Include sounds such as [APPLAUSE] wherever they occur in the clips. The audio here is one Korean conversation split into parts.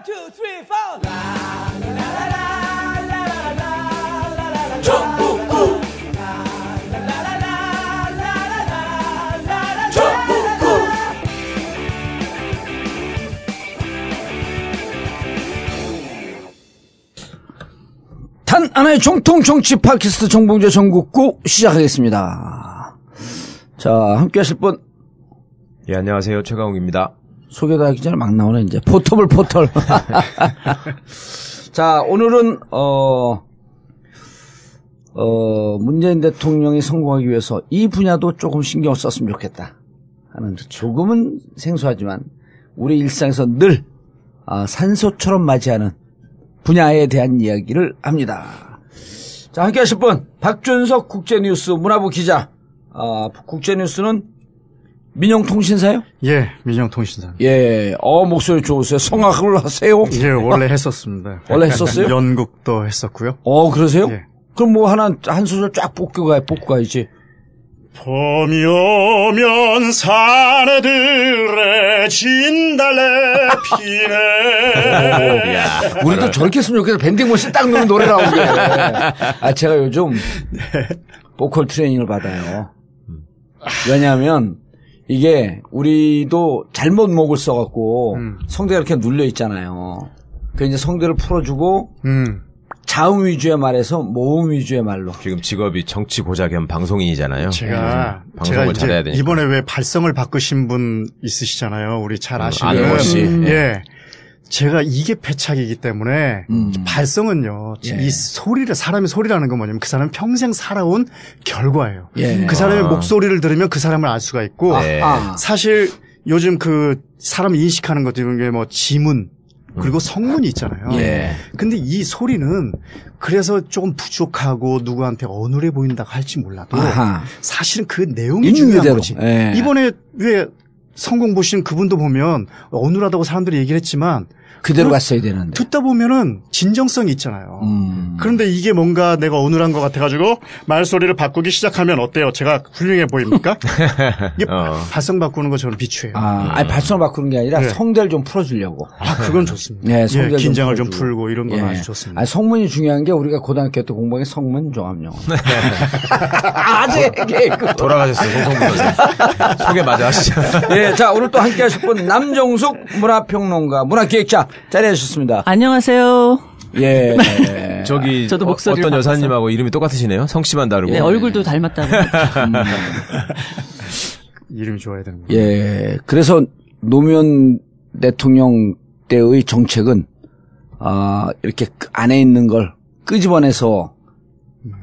One, two, three, four. 단 하나의 정통 정치 팟캐스트 정봉재 전국구 시작하겠습니다. 자, 함께 하실 분 예, 안녕하세요. 최강욱입니다. 소개도 하기 전에 막 나오네, 이제. 포터블 포털. [LAUGHS] 자, 오늘은, 어, 어, 문재인 대통령이 성공하기 위해서 이 분야도 조금 신경을 썼으면 좋겠다. 하는 조금은 생소하지만 우리 일상에서 늘 아, 산소처럼 맞이하는 분야에 대한 이야기를 합니다. 자, 함께 하실 분, 박준석 국제뉴스 문화부 기자. 아, 국제뉴스는 민영통신사요? 예, 민영통신사. 예, 어, 목소리 좋으세요. 성악을 하세요? 예, 원래 했었습니다. [LAUGHS] 원래 했었어요? 연극도 했었고요. 어, 그러세요? 예. 그럼 뭐 하나, 한 소절 쫙 뽑고 가, 뽑고 가야지. 봄이 오면 사내들의 진달래 피네. [LAUGHS] 우리도 저렇게 했으면 좋겠어. 밴딩모션 딱 넣는 노래 나오는 게. [LAUGHS] 아, 제가 요즘 보컬 트레이닝을 받아요. 왜냐하면 이게 우리도 잘못 목을 써갖고 음. 성대가 이렇게 눌려 있잖아요. 그 이제 성대를 풀어주고 음, 자음 위주의 말에서 모음 위주의 말로. 지금 직업이 정치 고자 겸 방송인이잖아요. 제가, 네. 방송을 제가 이제 잘해야 되니까. 이번에 왜 발성을 바꾸신 분 있으시잖아요. 우리 잘 아시는. 안모 씨. 음, 예. 예. 제가 이게 패착이기 때문에 음. 발성은요. 예. 이 소리를 사람의 소리라는 건 뭐냐면 그 사람은 평생 살아온 결과예요. 예. 그 사람의 아. 목소리를 들으면 그 사람을 알 수가 있고 네. 아, 사실 요즘 그 사람 인식하는 것 중에 뭐 지문 그리고 성문이 있잖아요. 예. 근데 이 소리는 그래서 조금 부족하고 누구한테 어눌해 보인다 할지 몰라도 아하. 사실은 그 내용이 중요한 그대로. 거지. 예. 이번에 왜 성공 보신 그분도 보면 어눌하다고 사람들이 얘기를 했지만 그대로 그- 갔어야 되는데. 듣다 보면은 진정성이 있잖아요. 음. 그런데 이게 뭔가 내가 어눌한 것 같아가지고 말소리를 바꾸기 시작하면 어때요? 제가 훌륭해 보입니까? [LAUGHS] 이게 어. 발성 바꾸는 거 저는 비추해요. 아, 아니, 발성을 바꾸는 게 아니라 네. 성대를 좀 풀어주려고. 아, 그건 좋습니다. 네, 예, 성대를 긴장을 좀 풀어주고. 풀고 이런 건 예. 아주 좋습니다. 아니, 성문이 중요한 게 우리가 고등학교 때 공부한 게 성문 종합영어. 아재 개그. 돌아가셨어요, 송성문 선생. [LAUGHS] 소개 마저 하시죠. 예, 자, 오늘 또 함께 하실 분, 남정숙 문화평론가, 문화기획자 자리하셨습니다. 안녕하세요. 예. [LAUGHS] 저기 [LAUGHS] 저도 어, 목소리를 어떤 바꿨어요. 여사님하고 이름이 똑같으시네요. 성씨만 다르고. 네, 얼굴도 닮았다고. [LAUGHS] 이름이 좋아야 되는 거. 예. 그래서 노무현 대통령 때의 정책은, 아, 이렇게 그 안에 있는 걸 끄집어내서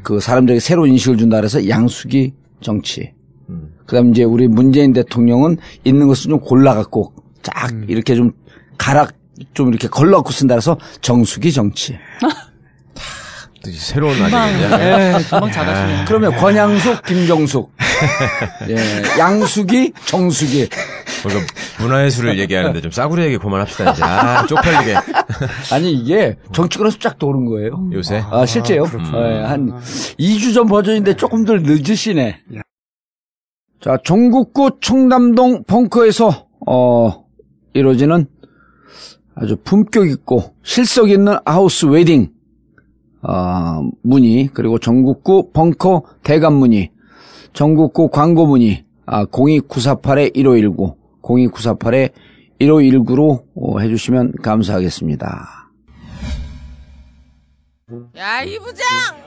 그 사람들에게 새로운 인식을 준다 그래서 양수기 정치. 음. 그 다음 이제 우리 문재인 대통령은 있는 것을 좀 골라갖고 쫙 이렇게 좀 갈아, 좀 이렇게 걸러갖고 쓴다 그래서 정수기 정치. 또 새로운. 예, 금방 잘하시네요. 그러면 권양숙, 김정숙. 예, 양수기, 정수기. 우리가 문화예술을 얘기하는데 좀 싸구려 얘기 그만합시다, 이제. 아, 쪽팔리게. 아니, 이게 정치권에서 쫙 도는 거예요. 요새. 아, 실제요? 예, 한 2주 전 버전인데 조금 더 늦으시네. 자, 종국구 청담동 벙커에서, 어, 이루어지는 아주 품격 있고 실속 있는 하우스 웨딩, 어, 문의, 그리고 전국구 벙커 대관 문의, 전국구 광고 문의, 아, 02948-1519, 02948-1519로 어, 해주시면 감사하겠습니다. 야, 이 부장!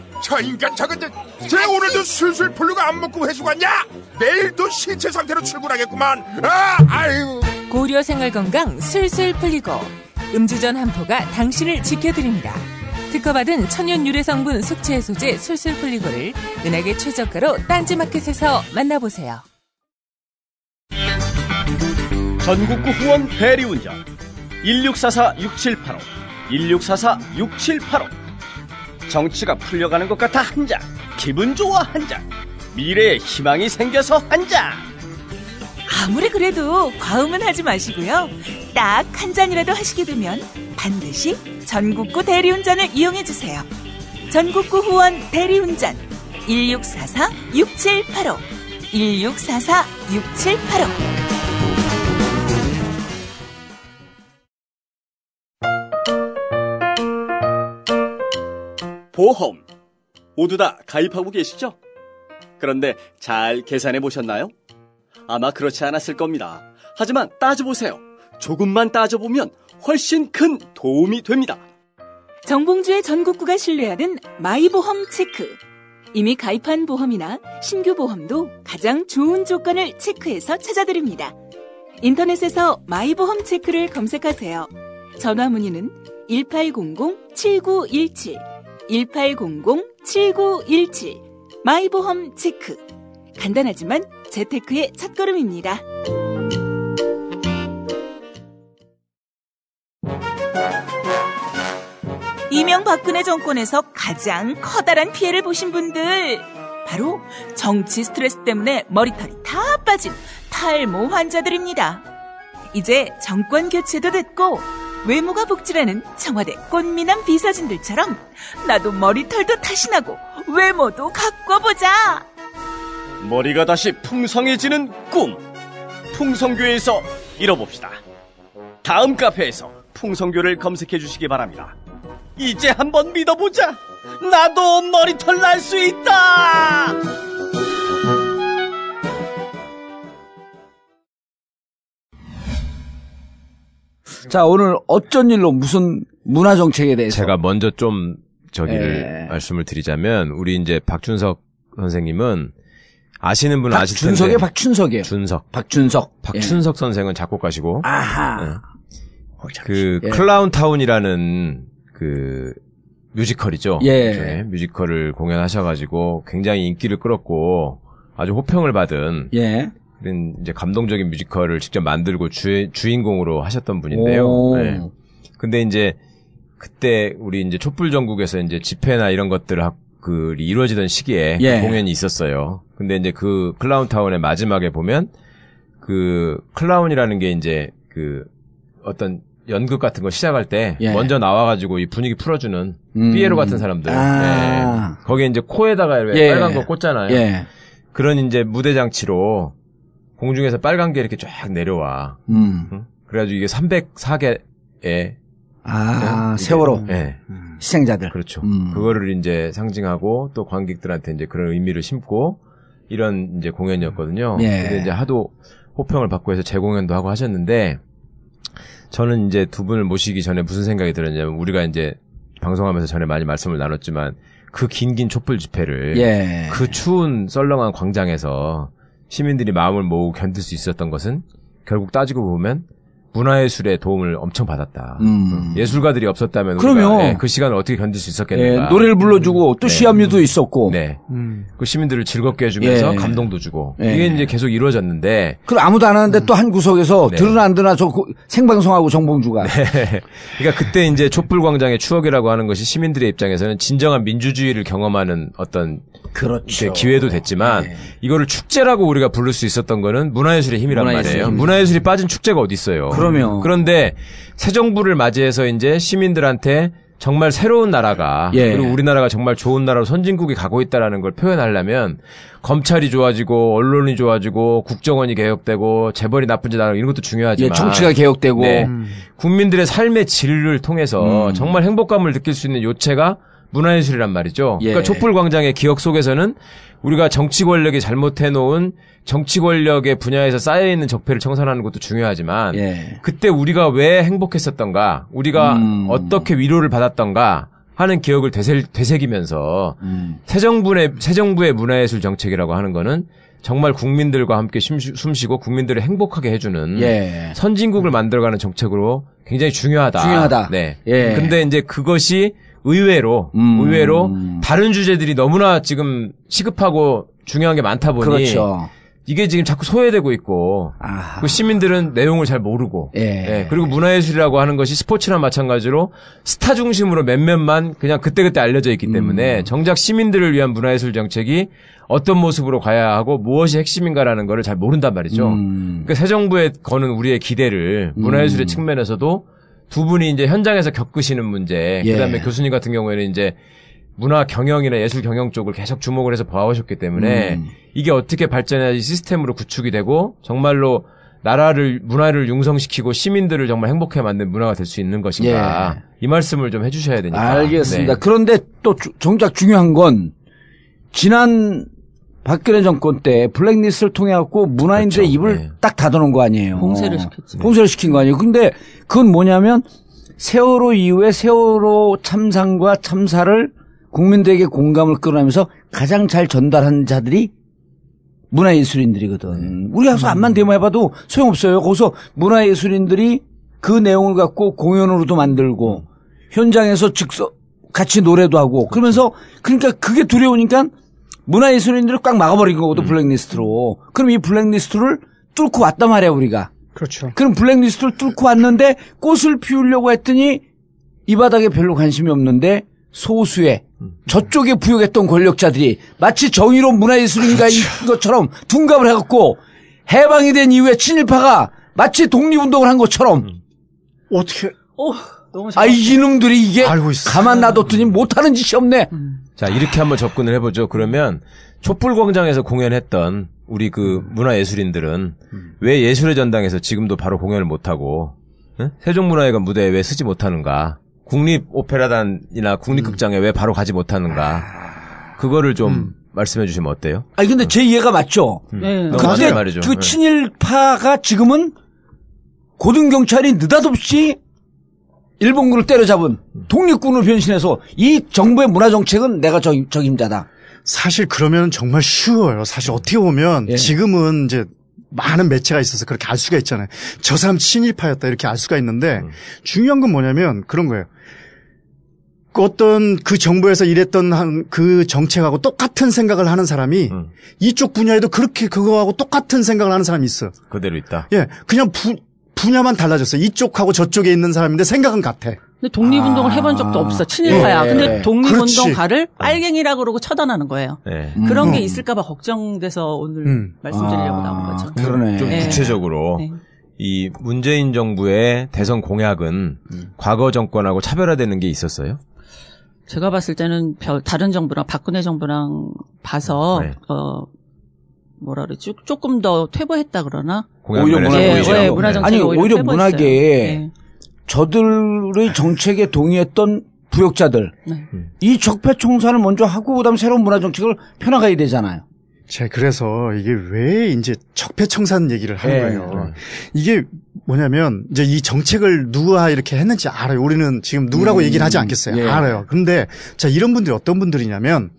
저 인간 저건데 쟤 오늘도 술술 풀리고 안 먹고 회수 갔냐? 내일도 신체 상태로 출근하겠구만. 아 아유. 고려 생활 건강 술술 풀리고 음주전 한포가 당신을 지켜드립니다. 특허받은 천연 유래 성분 숙취 해소제 술술 풀리고를 은하계 최저가로 딴지마켓에서 만나보세요. 전국구 후원 대리운전. 1644-6785 1644-6785 정치가 풀려가는 것 같아 한 장, 기분 좋아 한 장, 미래에 희망이 생겨서 한 장. 아무리 그래도 과음은 하지 마시고요. 딱 한 잔이라도 하시게 되면 반드시 전국구 대리운전을 이용해 주세요. 전국구 후원 대리운전 1644-6785 1644-6785 보험. 모두 다 가입하고 계시죠? 그런데 잘 계산해 보셨나요? 아마 그렇지 않았을 겁니다. 하지만 따져보세요. 조금만 따져보면 훨씬 큰 도움이 됩니다. 정봉주의 전국구가 신뢰하는 마이보험 체크. 이미 가입한 보험이나 신규 보험도 가장 좋은 조건을 체크해서 찾아드립니다. 인터넷에서 마이보험 체크를 검색하세요. 전화 문의는 1800-7917, 1800-7917, 마이보험 체크. 간단하지만 재테크의 첫걸음입니다. 이명박근혜 정권에서 가장 커다란 피해를 보신 분들 바로 정치 스트레스 때문에 머리털이 다 빠진 탈모 환자들입니다. 이제 정권 교체도 됐고 외모가 복지라는 청와대 꽃미남 비서진들처럼 나도 머리털도 다시 나고 외모도 가꿔보자. 머리가 다시 풍성해지는 꿈. 풍성교에서 이뤄봅시다. 다음 카페에서 풍성교를 검색해 주시기 바랍니다. 이제 한번 믿어보자. 나도 머리털 날 수 있다. 자, 오늘 어쩐 일로 무슨 문화 정책에 대해서 제가 먼저 좀 저기를 예. 말씀을 드리자면 우리 이제 박준석 선생님은 아시는 분은 아실 텐데 박준석의 박춘석이에요. 준석 박준석. 박춘석 선생은 작곡가시고 예. 아하. 그 예. 클라운 타운이라는 그 뮤지컬이죠. 예. 네, 뮤지컬을 공연하셔 가지고 굉장히 인기를 끌었고 아주 호평을 받은 예. 그런 이제 감동적인 뮤지컬을 직접 만들고 주, 주인공으로 하셨던 분인데요. 오. 네. 근데 이제 그때 우리 이제 촛불 전국에서 이제 집회나 이런 것들 하- 그 이루어지던 시기에 예. 공연이 있었어요. 근데 이제 그 클라운 타운의 마지막에 보면 그 clown이라는 게 이제 그 어떤 연극 같은 거 시작할 때 예. 먼저 나와가지고 이 분위기 풀어주는 음. 삐에로 같은 사람들. 아. 네. 거기에 이제 코에다가 왜 예. 빨간 거 꽂잖아요. 예. 그런 이제 무대 장치로 공중에서 빨간 게 이렇게 쫙 내려와. 음. 응? 그래가지고 이게 304개의 아, 세월호 예. 희생자들. 그렇죠. 음. 그거를 이제 상징하고 또 관객들한테 이제 그런 의미를 심고 이런 이제 공연이었거든요. 예. 근데 이제 하도 호평을 받고 해서 재공연도 하고 하셨는데 저는 이제 두 분을 모시기 전에 무슨 생각이 들었냐면 우리가 이제 방송하면서 전에 많이 말씀을 나눴지만 그 긴긴 촛불 집회를 예. 그 추운 썰렁한 광장에서 시민들이 마음을 모으고 견딜 수 있었던 것은 결국 따지고 보면 문화예술의 도움을 엄청 받았다. 음. 예술가들이 없었다면 그럼요. 우리가 예, 그 시간을 어떻게 견딜 수 예, 있었겠는가. 노래를 불러주고 또 네. 시합류도 있었고. 네. 그 시민들을 즐겁게 해주면서 예. 감동도 주고 예. 이게 이제 계속 이루어졌는데 그럼 아무도 안 하는데 또한 구석에서 네. 들으나 안 들으나 저 고- 생방송하고 정봉주가. [LAUGHS] 그러니까 그때 이제 촛불 광장의 추억이라고 하는 것이 시민들의 입장에서는 진정한 민주주의를 경험하는 어떤 그렇죠. 기회도 됐지만 네. 이거를 축제라고 우리가 부를 수 있었던 거는 문화예술의 힘이란 문화예술의 말이에요. 힘. 문화예술이 빠진 축제가 어디 있어요? 그 럼요. 그런데 새 정부를 맞이해서 이제 시민들한테 정말 새로운 나라가 예. 그리고 우리나라가 정말 좋은 나라로 선진국이 가고 있다라는 걸 표현하려면 검찰이 좋아지고 언론이 좋아지고 국정원이 개혁되고 재벌이 나쁜지 나라 이런 것도 예, 중요하지만 정치가 개혁되고. 네. 국민들의 삶의 질을 통해서 음. 정말 행복감을 느낄 수 있는 요체가 문화예술이란 말이죠. 예. 그러니까 촛불 광장의 기억 속에서는 우리가 정치 권력이 잘못해 놓은 정치 권력의 분야에서 쌓여 있는 적폐를 청산하는 것도 중요하지만 예. 그때 우리가 왜 행복했었던가, 우리가 음. 어떻게 위로를 받았던가 하는 기억을 되새, 되새기면서 음. 새 정부의 새 정부의 문화예술 정책이라고 하는 거는 정말 국민들과 함께 숨쉬, 숨쉬고 국민들을 행복하게 해주는 예. 선진국을 만들어가는 정책으로 굉장히 중요하다. 중요하다. 네. 예. 근데 이제 그것이 의외로 음. 의외로 다른 주제들이 너무나 지금 시급하고 중요한 게 많다 보니 그렇죠. 이게 지금 자꾸 소외되고 있고. 그 시민들은 내용을 잘 모르고 예. 예, 그리고 문화예술이라고 하는 것이 스포츠나 마찬가지로 스타 중심으로 몇몇만 그냥 그때그때 알려져 있기 때문에 음. 정작 시민들을 위한 문화예술 정책이 어떤 모습으로 가야 하고 무엇이 핵심인가라는 거를 잘 모른단 말이죠. 음. 그러니까 새 정부에 거는 우리의 기대를 문화예술의 측면에서도 두 분이 이제 현장에서 겪으시는 문제, 예. 그다음에 교수님 같은 경우에는 이제 문화 경영이나 예술 경영 쪽을 계속 주목을 해서 봐오셨기 때문에 음. 이게 어떻게 발전해야지 시스템으로 구축이 되고 정말로 나라를 문화를 융성시키고 시민들을 정말 행복하게 만든 문화가 될 수 있는 것인가 이 말씀을 좀 해주셔야 되니까. 알겠습니다. 네. 그런데 또 주- 정작 중요한 건 지난 박근혜 정권 때 블랙리스트를 통해 갖고 문화인들의 그렇죠. 입을 네. 딱 닫아놓은 거 아니에요. 봉쇄를 시켰지. 봉쇄를 시킨 거 아니에요. 근데 그건 뭐냐면 세월호 이후에 세월호 참상과 참사를 국민들에게 공감을 끌어내면서 가장 잘 전달한 자들이 문화예술인들이거든. 우리가 가서 암만 데모해봐도 소용없어요. 거기서 문화예술인들이 그 내용을 갖고 공연으로도 만들고 현장에서 즉석 같이 노래도 하고 그러면서 그러니까 그게 두려우니까 문화예술인들을 꽉 막아버린 거거든 블랙리스트로. 그럼 이 블랙리스트를 뚫고 왔단 말이야 우리가. 그렇죠. 그럼 블랙리스트를 뚫고 왔는데 꽃을 피우려고 했더니 이 바닥에 별로 관심이 없는데 소수의 저쪽에 부역했던 권력자들이 마치 정의로운 문화예술인가인 것처럼 둔갑을 해갖고 해방이 된 이후에 친일파가 마치 독립운동을 한 것처럼 어떻게 오, 너무 아 이놈들이 이게. 가만 놔뒀더니 못하는 짓이 없네. 자, 이렇게 한번 접근을 해보죠. 그러면 촛불광장에서 공연했던 우리 그 문화예술인들은 왜 예술의 전당에서 지금도 바로 공연을 못하고 응? 세종문화회관 무대에 왜 서지 못하는가? 국립오페라단이나 국립극장에 왜 바로 가지 못하는가? 그거를 좀 말씀해 주시면 어때요? 아니 근데 제 이해가 맞죠. 네. 그때. 그 네. 친일파가 지금은 고등 경찰이 느닷없이 일본군을 때려잡은 독립군으로 변신해서 이 정부의 문화 정책은 내가 적, 적임자다. 사실 그러면 정말 쉬워요. 사실 어떻게 보면 예. 지금은 이제 많은 매체가 있어서 그렇게 알 수가 있잖아요. 저 사람 친일파였다 이렇게 알 수가 있는데 중요한 건 뭐냐면 그런 거예요. 그 어떤 그 정부에서 일했던 한 그 정책하고 똑같은 생각을 하는 사람이 음. 이쪽 분야에도 그렇게 그거하고 똑같은 생각을 하는 사람이 있어. 그대로 있다. 예, 그냥 부, 분야만 달라졌어요. 이쪽하고 저쪽에 있는 사람인데 생각은 같아. 근데 독립운동을 아. 해본 적도 없어. 친일파야. 예. 근데 독립운동 그렇지. 가를 빨갱이라 그러고 처단하는 거예요. 네. 그런 게 있을까봐 걱정돼서 오늘 음. 말씀드리려고 나온 거죠. 그러네. 좀 네. 구체적으로 네. 이 문재인 정부의 대선 공약은 과거 정권하고 차별화되는 게 있었어요? 제가 봤을 때는 별- 다른 정부랑 박근혜 정부랑 봐서 네. 어 뭐라 그러지 조금 더 퇴보했다 그러나 공약 오히려 면에서 문화- 예. 예, 네. 문화 아니, 오히려, 오히려. 문학에 예. 저들의 정책에 동의했던 부역자들 네. 이 적폐 청산을 먼저 하고 그다음 새로운 문화 정책을 펴나가야 되잖아요. 제가 그래서 이게 왜 이제 적폐 청산 얘기를 하는 예. 거예요. 이게 뭐냐면 이제 이 정책을 누가 이렇게 했는지 알아요. 우리는 지금 누구라고 음, 얘기를 하지 않겠어요. 예. 알아요. 근데 자 이런 분들이 어떤 분들이냐면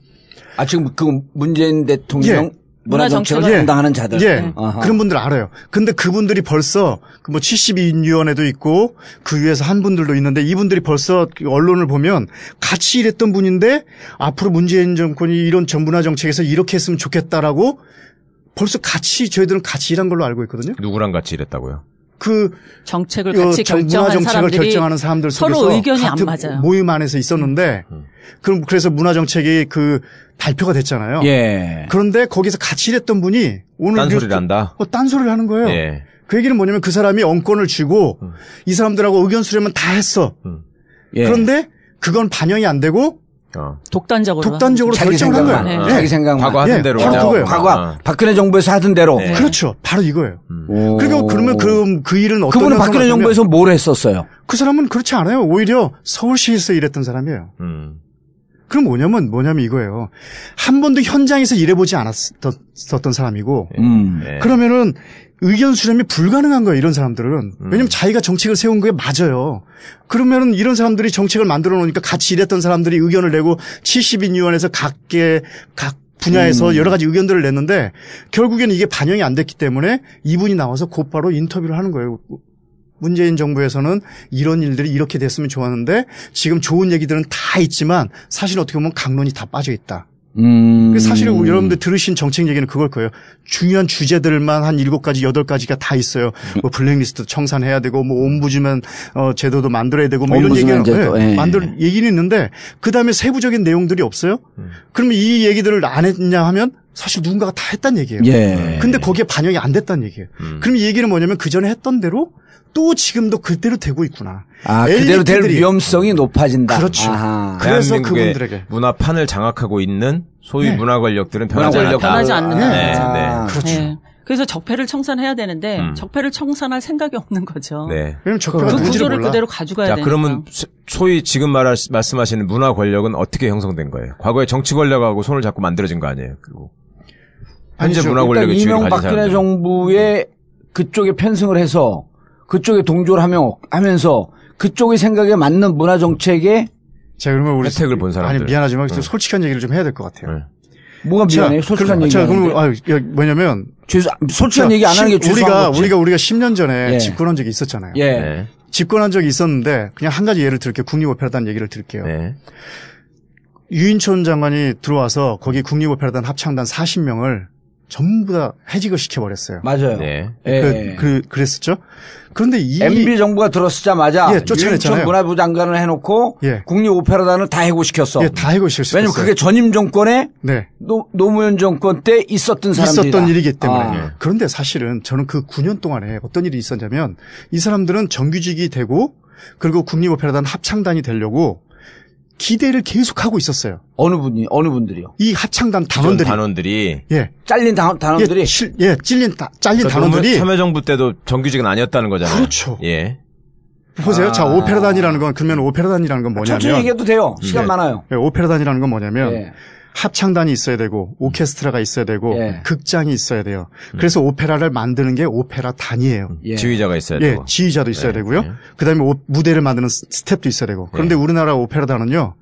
아 지금 그 문재인 대통령 예. 문화 정책을 문화 담당하는 자들. 예. 아하. 그런 분들 알아요. 근데 그분들이 벌써 그 뭐 72인위원회도 있고 그 위에서 한 분들도 있는데 이분들이 벌써 그 언론을 보면 같이 일했던 분인데 앞으로 문재인 정권이 이런 전문화 정책에서 이렇게 했으면 좋겠다라고 벌써 같이 저희들은 같이 일한 걸로 알고 있거든요. 누구랑 같이 일했다고요? 그 정책을 그 같이 결정한 정책을 사람들이 결정하는 사람들 서로 속에서 의견이 안 맞아요. 모임 안에서 있었는데 그럼 그래서 문화 정책이 그 발표가 됐잖아요. 예. 그런데 거기서 같이 일했던 분이 오늘 딴 소리를 뉴스- 한다? 어, 딴 소리를 하는 거예요. 예. 그 얘기는 뭐냐면 그 사람이 언권을 쥐고 이 사람들하고 의견 수렴은 다 했어. 예. 그런데 그건 반영이 안 되고 어. 독단적으로 독단적으로 자기 결정을 한 생각만, 거예요. 네. 자기 생각만. 과거 하던 예, 대로 바로. 그거예요. 과거 어. 박근혜 정부에서 하던 대로. 네. 그렇죠. 바로 이거예요. 오. 그리고 그러면 그, 그 일은 어떤 그분은 박근혜 정부에서 뭘 했었어요? 그 사람은 그렇지 않아요. 오히려 서울시에서 일했던 사람이에요. 음. 그럼 뭐냐면 뭐냐면 이거예요. 한 번도 현장에서 일해보지 않았었던 사람이고 음. 네. 그러면은 의견 수렴이 불가능한 거예요. 이런 사람들은 왜냐면 자기가 정책을 세운 게 맞아요. 그러면은 이런 사람들이 정책을 만들어 놓으니까 같이 일했던 사람들이 의견을 내고 70인 위원회에서 각계 각 분야에서 여러 가지 의견들을 냈는데 결국에는 이게 반영이 안 됐기 때문에 이분이 나와서 곧바로 인터뷰를 하는 거예요. 문재인 정부에서는 이런 일들이 이렇게 됐으면 좋았는데 지금 좋은 얘기들은 다 있지만 사실 어떻게 보면 강론이 다 빠져 있다. 음. 그 사실은 여러분들 들으신 정책 얘기는 그걸 거예요. 중요한 주제들만 한 일곱 가지 여덟 가지가 다 있어요. 뭐 블랙리스트 청산해야 되고 뭐 옴부즈맨 어, 제도도 만들어야 되고 뭐 이런 얘기는 제도, 예, 예. 만들 얘기는 있는데 그 다음에 세부적인 내용들이 없어요. 그러면 이 얘기들을 안 했냐 하면 사실 누군가가 다 했단 얘기예요. 예. 근데 거기에 반영이 안 됐단 얘기예요. 그럼 이 얘기는 뭐냐면 그 전에 했던 대로 또 지금도 그대로 되고 있구나. 아, 그대로 될 위험성이 높아진다. 그렇죠. 아하. 그래서 그분들에게. 문화판을 장악하고 있는 소위 네. 문화 권력들은 문화 변하지 권력. 않았다. 변하지 않는다. 네, 아, 네. 그렇죠. 네. 그래서 적폐를 청산해야 되는데 음. 적폐를 청산할 생각이 없는 거죠. 네. 왜냐면 적폐가 그 구조를 몰라. 그대로 가져가야 자, 되니까. 그러면 소- 소위 지금 말하, 말씀하시는 문화 권력은 어떻게 형성된 거예요? 과거에 정치 권력하고 손을 잡고 만들어진 거 아니에요? 그리고 현재 아니죠. 문화 권력의 지위를 가진 이명박근혜 사람들. 정부의 그쪽에 편승을 해서 그쪽에 동조를 하며 하면서 그쪽의 생각에 맞는 문화 정책에 자, 그러면 우리 혜택을 본 사람들. 아니 미안하지만 좀 응. 솔직한 얘기를 좀 해야 될 것 같아요. 네. 뭐가 미안해요? 솔직한 그럼, 얘기. 자, 그럼 아, 야, 뭐냐면 죄송, 솔직한 자, 얘기 안 하는 게 십- 죄송한 우리가 거지. 우리가 우리가 10년 전에 예. 집권한 적이 있었잖아요. 예. 네. 집권한 적이 있었는데 그냥 한 가지 예를 들게요. 국립오페라단 얘기를 드릴게요. 네. 유인촌 장관이 들어와서 거기 국립오페라단 합창단 40명을 전부 다 해직을 시켜버렸어요. 맞아요. 네. 예. 그, 그, 그랬었죠. 그런데 이 MB 정부가 들어서자마자 예, 쫓아냈잖아요. 문화부 장관을 해놓고 예. 국립오페라단을 다 해고시켰어. 예, 다 해고시켰어요. 왜냐면 그게 전임 정권에 네. 노, 노무현 정권 때 있었던 사람들이다. 있었던 일이기 때문에. 아. 그런데 사실은 저는 그 9년 동안에 어떤 일이 있었냐면 이 사람들은 정규직이 되고 그리고 국립오페라단 합창단이 되려고 기대를 계속하고 있었어요. 어느 분이 어느 분들이요? 이 합창단 단원들이 단원들이 예. 잘린 단, 단원들이 예, 실- 예, 찔린 다- 잘린 그러니까 단원들이 참여정부 때도 정규직은 아니었다는 거잖아요. 그렇죠. 예. 보세요. 아. 자, 오페라단이라는 건 그러면 오페라단이라는 건 천천히 뭐냐면 얘기해도 돼요. 시간 예. 많아요. 예, 오페라단이라는 건 뭐냐면 예. 합창단이 있어야 되고 오케스트라가 있어야 되고 예. 극장이 있어야 돼요. 그래서 오페라를 만드는 게 오페라 단이에요. 예. 지휘자가 있어야 예, 되고. 지휘자도 있어야 네, 되고요. 네. 그다음에 오- 무대를 만드는 스- 스텝도 있어야 되고. 그런데 우리나라 오페라단은요.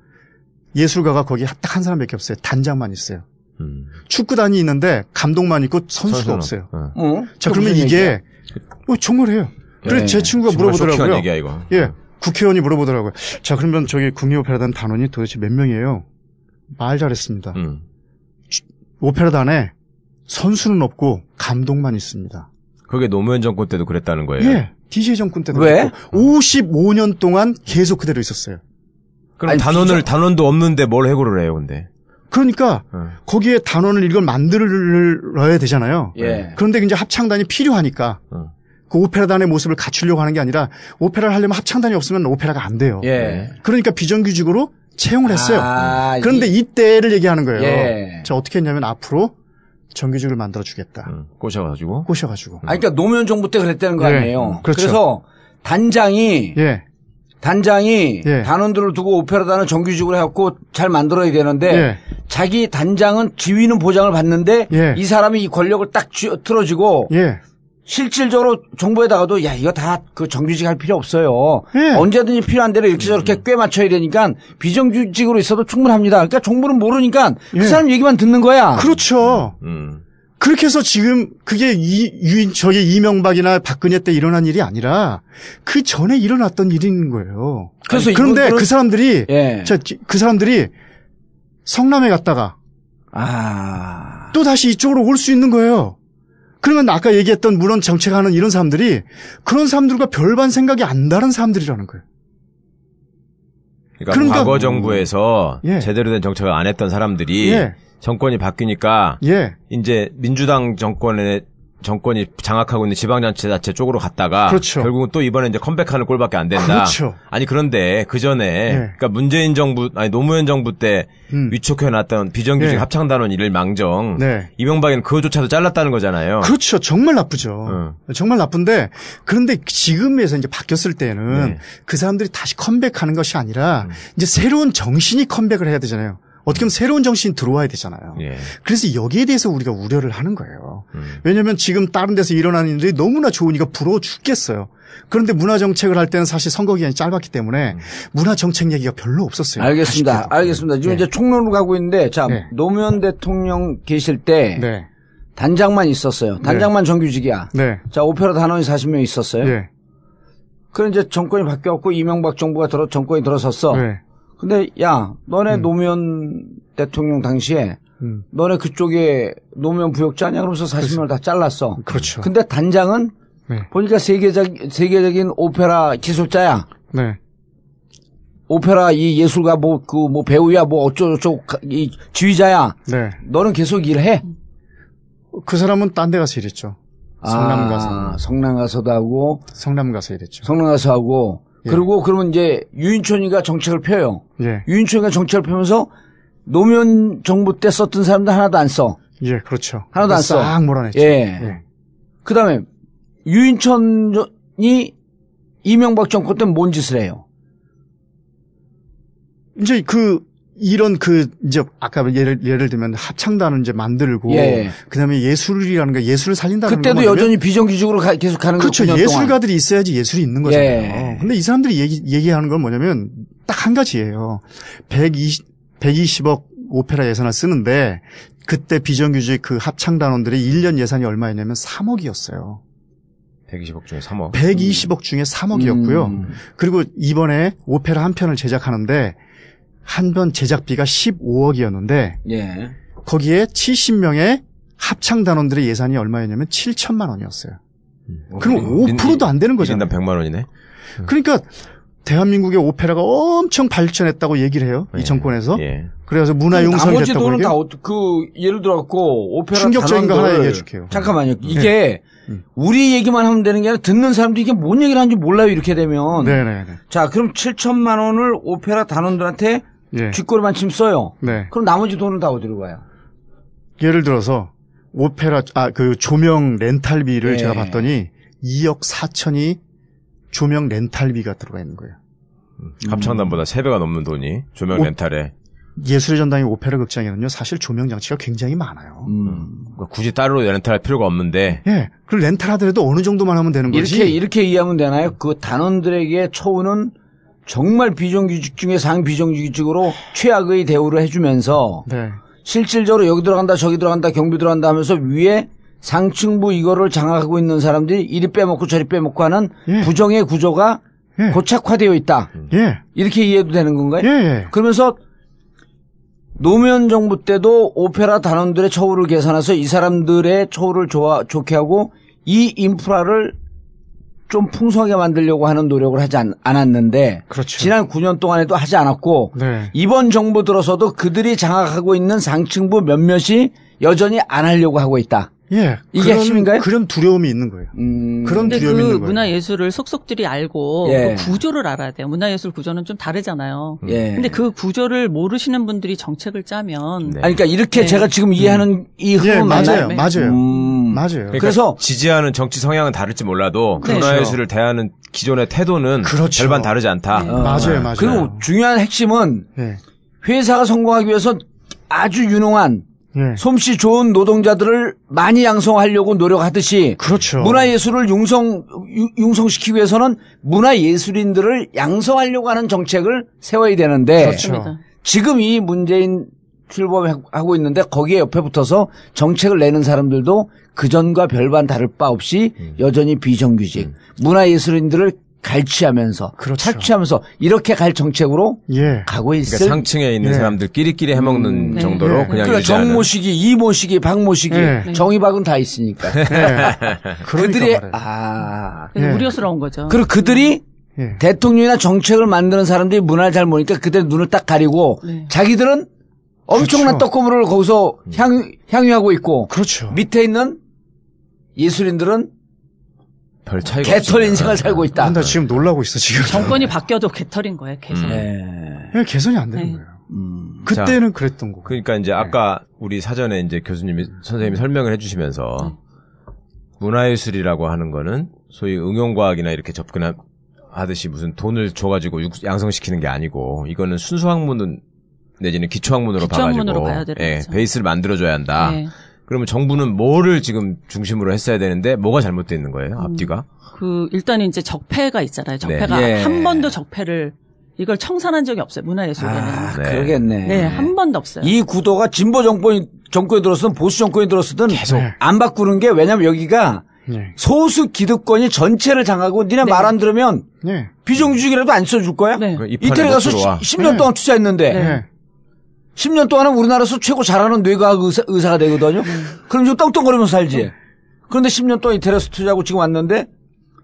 예술가가 거기 딱 한 사람밖에 없어요. 단장만 있어요. 음. 축구단이 있는데 감독만 있고 선수가 선수는 없어요. 어. 어? 자, 그러면 이게? 어, 정말이에요. 그래서 예. 제 친구가 정말 물어보더라고요. 얘기야 이거. 예. 국회의원이 물어보더라고요. 자, 그러면 저기 국립오페라단 단원이 도대체 몇 명이에요? 말 잘했습니다. 음. 오페라단에 선수는 없고 감독만 있습니다. 그게 노무현 정권 때도 그랬다는 거예요. 예. DJ 정권 때도 왜? 그렇고 55년 동안 계속 그대로 있었어요. 그럼 아니, 단원을 단원도 없는데 뭘 해고를 해요, 근데. 그러니까 어. 거기에 단원을 이걸 만들어야 되잖아요. 예. 그런데 이제 합창단이 필요하니까 어. 그 오페라단의 모습을 갖추려고 하는 게 아니라 오페라를 하려면 합창단이 없으면 오페라가 안 돼요. 예. 그러니까 비정규직으로 채용을 했어요. 아, 그런데 이- 이때를 얘기하는 거예요. 예. 자 어떻게 했냐면 앞으로 정규직을 만들어 주겠다. 음, 꼬셔가지고. 꼬셔가지고. 아니, 그러니까 노무현 정부 때 그랬다는 거 예. 아니에요. 그렇죠. 그래서 단장이 예. 단장이 예. 단원들을 두고 오페라단을 정규직으로 해갖고 잘 만들어야 되는데 예. 자기 단장은 지위는 보장을 받는데 예. 이 사람이 이 권력을 딱 쥐- 틀어지고 예. 실질적으로 정부에다가도 야 이거 다 그 정규직 할 필요 없어요. 예. 언제든지 필요한 대로 이렇게 저렇게 꽤 맞춰야 되니까 비정규직으로 있어도 충분합니다. 그러니까 정부는 모르니까 예. 그 사람 얘기만 듣는 거야. 그렇죠. 음. 그렇게 해서 지금 그게 이, 유인, 저기 이명박이나 박근혜 때 일어난 일이 아니라 그 전에 일어났던 일인 거예요. 그래서 그런데 이분들은- 그 사람들이 예. 저, 그 사람들이 성남에 갔다가 아. 또 다시 이쪽으로 올 수 있는 거예요. 그러면 아까 얘기했던 물론 정책하는 이런 사람들이 그런 사람들과 별반 생각이 안 다른 사람들이라는 거예요. 그러니까, 그러니까- 과거 정부에서 예. 제대로 된 정책을 안 했던 사람들이 예. 정권이 바뀌니까 예. 이제 민주당 정권의 정권이 장악하고 있는 지방자치단체 쪽으로 갔다가 그렇죠. 결국은 또 이번에 이제 컴백하는 꼴밖에 안 된다. 그렇죠. 아니 그런데 그 전에 그러니까 문재인 정부 아니 노무현 정부 때 음. 위촉해 놨던 비정규직 예. 합창단원 일을 망정 네. 이명박이는 그거조차도 잘랐다는 거잖아요. 그렇죠. 정말 나쁘죠. 어. 정말 나쁜데 그런데 지금에서 이제 바뀌었을 때는 네. 그 사람들이 다시 컴백하는 것이 아니라 이제 새로운 정신이 컴백을 해야 되잖아요. 어떻게 보면 새로운 정신이 들어와야 되잖아요. 예. 그래서 여기에 대해서 우리가 우려를 하는 거예요. 음. 왜냐하면 지금 다른 데서 일어나는 일들이 너무나 좋으니까 부러워 죽겠어요. 그런데 문화 정책을 할 때는 사실 선거 기간이 짧았기 때문에 문화 정책 얘기가 별로 없었어요. 알겠습니다. 아쉽게도. 알겠습니다. 지금 네. 이제 총론으로 가고 있는데, 자, 네. 노무현 대통령 계실 때 네. 단장만 있었어요. 단장만 정규직이야. 네. 자, 오페라 단원이 40명 있었어요. 네. 그래 이제 정권이 바뀌었고 이명박 정부가 들어 정권이 들어섰어. 네. 근데 야, 너네 노무현 대통령 당시에 음. 너네 그쪽에 노무현 부역자냐 그러면서 40명을 다 잘랐어. 그렇죠. 근데 단장은 네. 보니까 세계적 세계적인 오페라 기술자야. 네. 오페라 이 예술가 뭐 그 뭐 배우야 뭐 어쩌고저쩌고 가- 이 지휘자야. 네. 너는 계속 일해. 그 사람은 딴 데 가서 일했죠. 성남 가서. 아, 성남 가서도 하고 성남 가서 일했죠. 성남 가서 하고 예. 그리고 그러면 이제 유인촌이가 정책을 펴요. 예. 유인촌이가 정책을 펴면서 노무현 정부 때 썼던 사람들 하나도 안 써. 예, 그렇죠. 하나도 안 써. 싹 몰아냈죠. 예. 예. 그 다음에 유인천이 이명박 정권 때 뭔 짓을 해요? 이제 그 이런 그 이제 아까 예를 예를 들면 합창단을 이제 만들고 예. 그다음에 예술이라는 거 예술을 살린다는 그때도 여전히 비정규직으로 가- 계속 가는 거예요. 그렇죠. 9년 예술가들이 있어야지 예술이 있는 거잖아요. 예. 근데 이 사람들이 얘기, 얘기하는 건 뭐냐면 딱 한 가지예요. 120, 120억 오페라 예산을 쓰는데 그때 비정규직 그 합창단원들의 1년 예산이 얼마였냐면 3억이었어요. 120억 중에 3억. 120억 중에 3억이었고요. 음. 그리고 이번에 오페라 한 편을 제작하는데 한편 제작비가 15억이었는데 동안. 예. 거기에 70명의 합창 단원들의 예산이 얼마였냐면 7천만 원이었어요. 그럼 5%도 안 되는 거잖아요. 1인당 100만 원이네. 그러니까 대한민국의 오페라가 엄청 발전했다고 얘기를 해요. 이 정권에서. 예. 그래서 문화융성이 나머지 돈은. 다 그 예를 들어 갖고 오페라 충격적인 거 하나 얘기해 줄게요. 잠깐만요. 이게 우리 얘기만 하면 되는 게 아니라 듣는 사람도 이게 뭔 얘기를 하는지 몰라요. 이렇게 되면. 네네네. 자, 그럼 7천만 원을 오페라 단원들한테 예. 쥐꼬리만 침 써요. 네. 그럼 나머지 돈은 다 어디로 가요? 예를 들어서 오페라 아 그 조명 렌탈비를 예. 제가 봤더니 2억 4천이 조명 렌탈비가 들어가 있는 거예요. 합창단보다 3배가 넘는 돈이 조명 오- 렌탈에 예술의 전당의 오페라 극장에는요 사실 조명 장치가 굉장히 많아요. 음. 그러니까 굳이 따로 렌탈할 필요가 없는데 예. 그 렌탈하더라도 어느 정도만 하면 되는 거지. 이렇게 이렇게 이해하면 되나요? 그 단원들에게 처우는 정말 비정규직 중에 상 비정규직으로 최악의 대우를 해주면서 네. 실질적으로 여기 들어간다 저기 들어간다 경비 들어간다 하면서 위에 상층부 이거를 장악하고 있는 사람들이 이리 빼먹고 저리 빼먹고 하는 예. 부정의 구조가 예. 고착화되어 있다. 예. 이렇게 이해도 되는 건가요? 예. 예. 그러면서 노무현 정부 때도 오페라 단원들의 처우를 계산해서 이 사람들의 처우를 좋아, 좋게 하고 이 인프라를 좀 풍성하게 만들려고 하는 노력을 하지 않, 았는데 그렇죠. 지난 9년 동안에도 하지 않았고 네. 이번 정부 들어서도 그들이 장악하고 있는 상층부 몇몇이 여전히 안 하려고 하고 있다. 예. 이게 그런, 핵심인가요? 그런 두려움이 있는 거예요. 음, 그런 두려움이 그 있는 거예요. 문화예술을 속속들이 알고 예. 그 구조를 알아야 돼요. 문화예술 구조는 좀 다르잖아요. 예. 근데 그 구조를 모르시는 분들이 정책을 짜면 네. 아니, 그러니까 이렇게 네. 제가 지금 이해하는 이 예, 흐름은 맞아요. 맞나요? 맞아요. 음. 맞아요. 그러니까 그래서- 지지하는 정치 성향은 다를지 몰라도 그렇죠. 문화예술을 대하는 기존의 태도는 그렇죠. 절반 다르지 않다. 네. 어. 맞아요, 맞아요. 그리고 중요한 핵심은 예. 회사가 성공하기 위해서 아주 유능한 예. 솜씨 좋은 노동자들을 많이 양성하려고 노력하듯이 그렇죠. 문화예술을 융성 유- 융성시키기 위해서는 문화예술인들을 양성하려고 하는 정책을 세워야 되는데 그렇죠. 지금 이 문재인 출범하고 있는데 거기에 옆에 붙어서 정책을 내는 사람들도 그전과 별반 다를 바 없이 여전히 비정규직 문화예술인들을 갈취하면서 그렇죠. 착취하면서 이렇게 갈 정책으로 예. 가고 있을 그러니까 상층에 있는 네. 사람들끼리 해먹는 네. 정도로 네. 그냥 그러니까 유지하는. 정모시기, 이모시기, 박모시기, 네. 정의박은 다 있으니까. 예. [LAUGHS] 그러니까 그들이 말이에요. 아 그래서 예. 우려스러운 거죠. 그리고 그들이 예. 대통령이나 정책을 만드는 사람들이 문화를 잘 모르니까 그들 눈을 딱 가리고 네. 자기들은 엄청난 그렇죠. 떡고물을 거기서 향, 향유하고 있고 그렇죠. 밑에 있는 예술인들은 별 차이가 개털. 인생을 살고 있다. 나 지금 놀라고 있어 지금. 정권이 바뀌어도 개털인 거예요. 계속. 음. 네. 예, 개선이 안 되는 네. 거예요. 음. 그때는 그랬던 거고. 그러니까 이제 아까 우리 사전에 이제 교수님이 선생님이 설명을 해주시면서 문화예술이라고 하는 거는 소위 응용과학이나 이렇게 접근하듯이 무슨 돈을 줘가지고 육- 양성시키는 게 아니고 이거는 순수학문은 내지는 기초학문으로 기초학문으로 봐가지고 예, 거죠. 베이스를 만들어줘야 한다. 네. 그러면 정부는 뭐를 지금 중심으로 했어야 되는데 뭐가 잘못되어 있는 거예요? 앞뒤가? 그 일단은 이제 적폐가 있잖아요. 적폐가 네. 예. 한 번도 적폐를 이걸 청산한 적이 없어요. 문화예술계는. 아, 네. 그러겠네. 네, 한 번도 없어요. 이 구도가 진보 정권이 정권이 들었든 보수 정권이 들었든 계속 네. 안 바꾸는 게 왜냐면 여기가 예. 소수 기득권이 전체를 장하고 니네 말 안 들으면 예. 비정규직이라도 안 써줄 거야? 네. 그 이태리 가서 못 들어와. 10년 네. 동안 투자했는데 예. 10년 동안은 우리나라에서 최고 잘하는 뇌과학 의사, 의사가 되거든요. 그럼 지금 떵떵거리면서 살지. 그런데 10년 동안 이태리에서 투자하고 지금 왔는데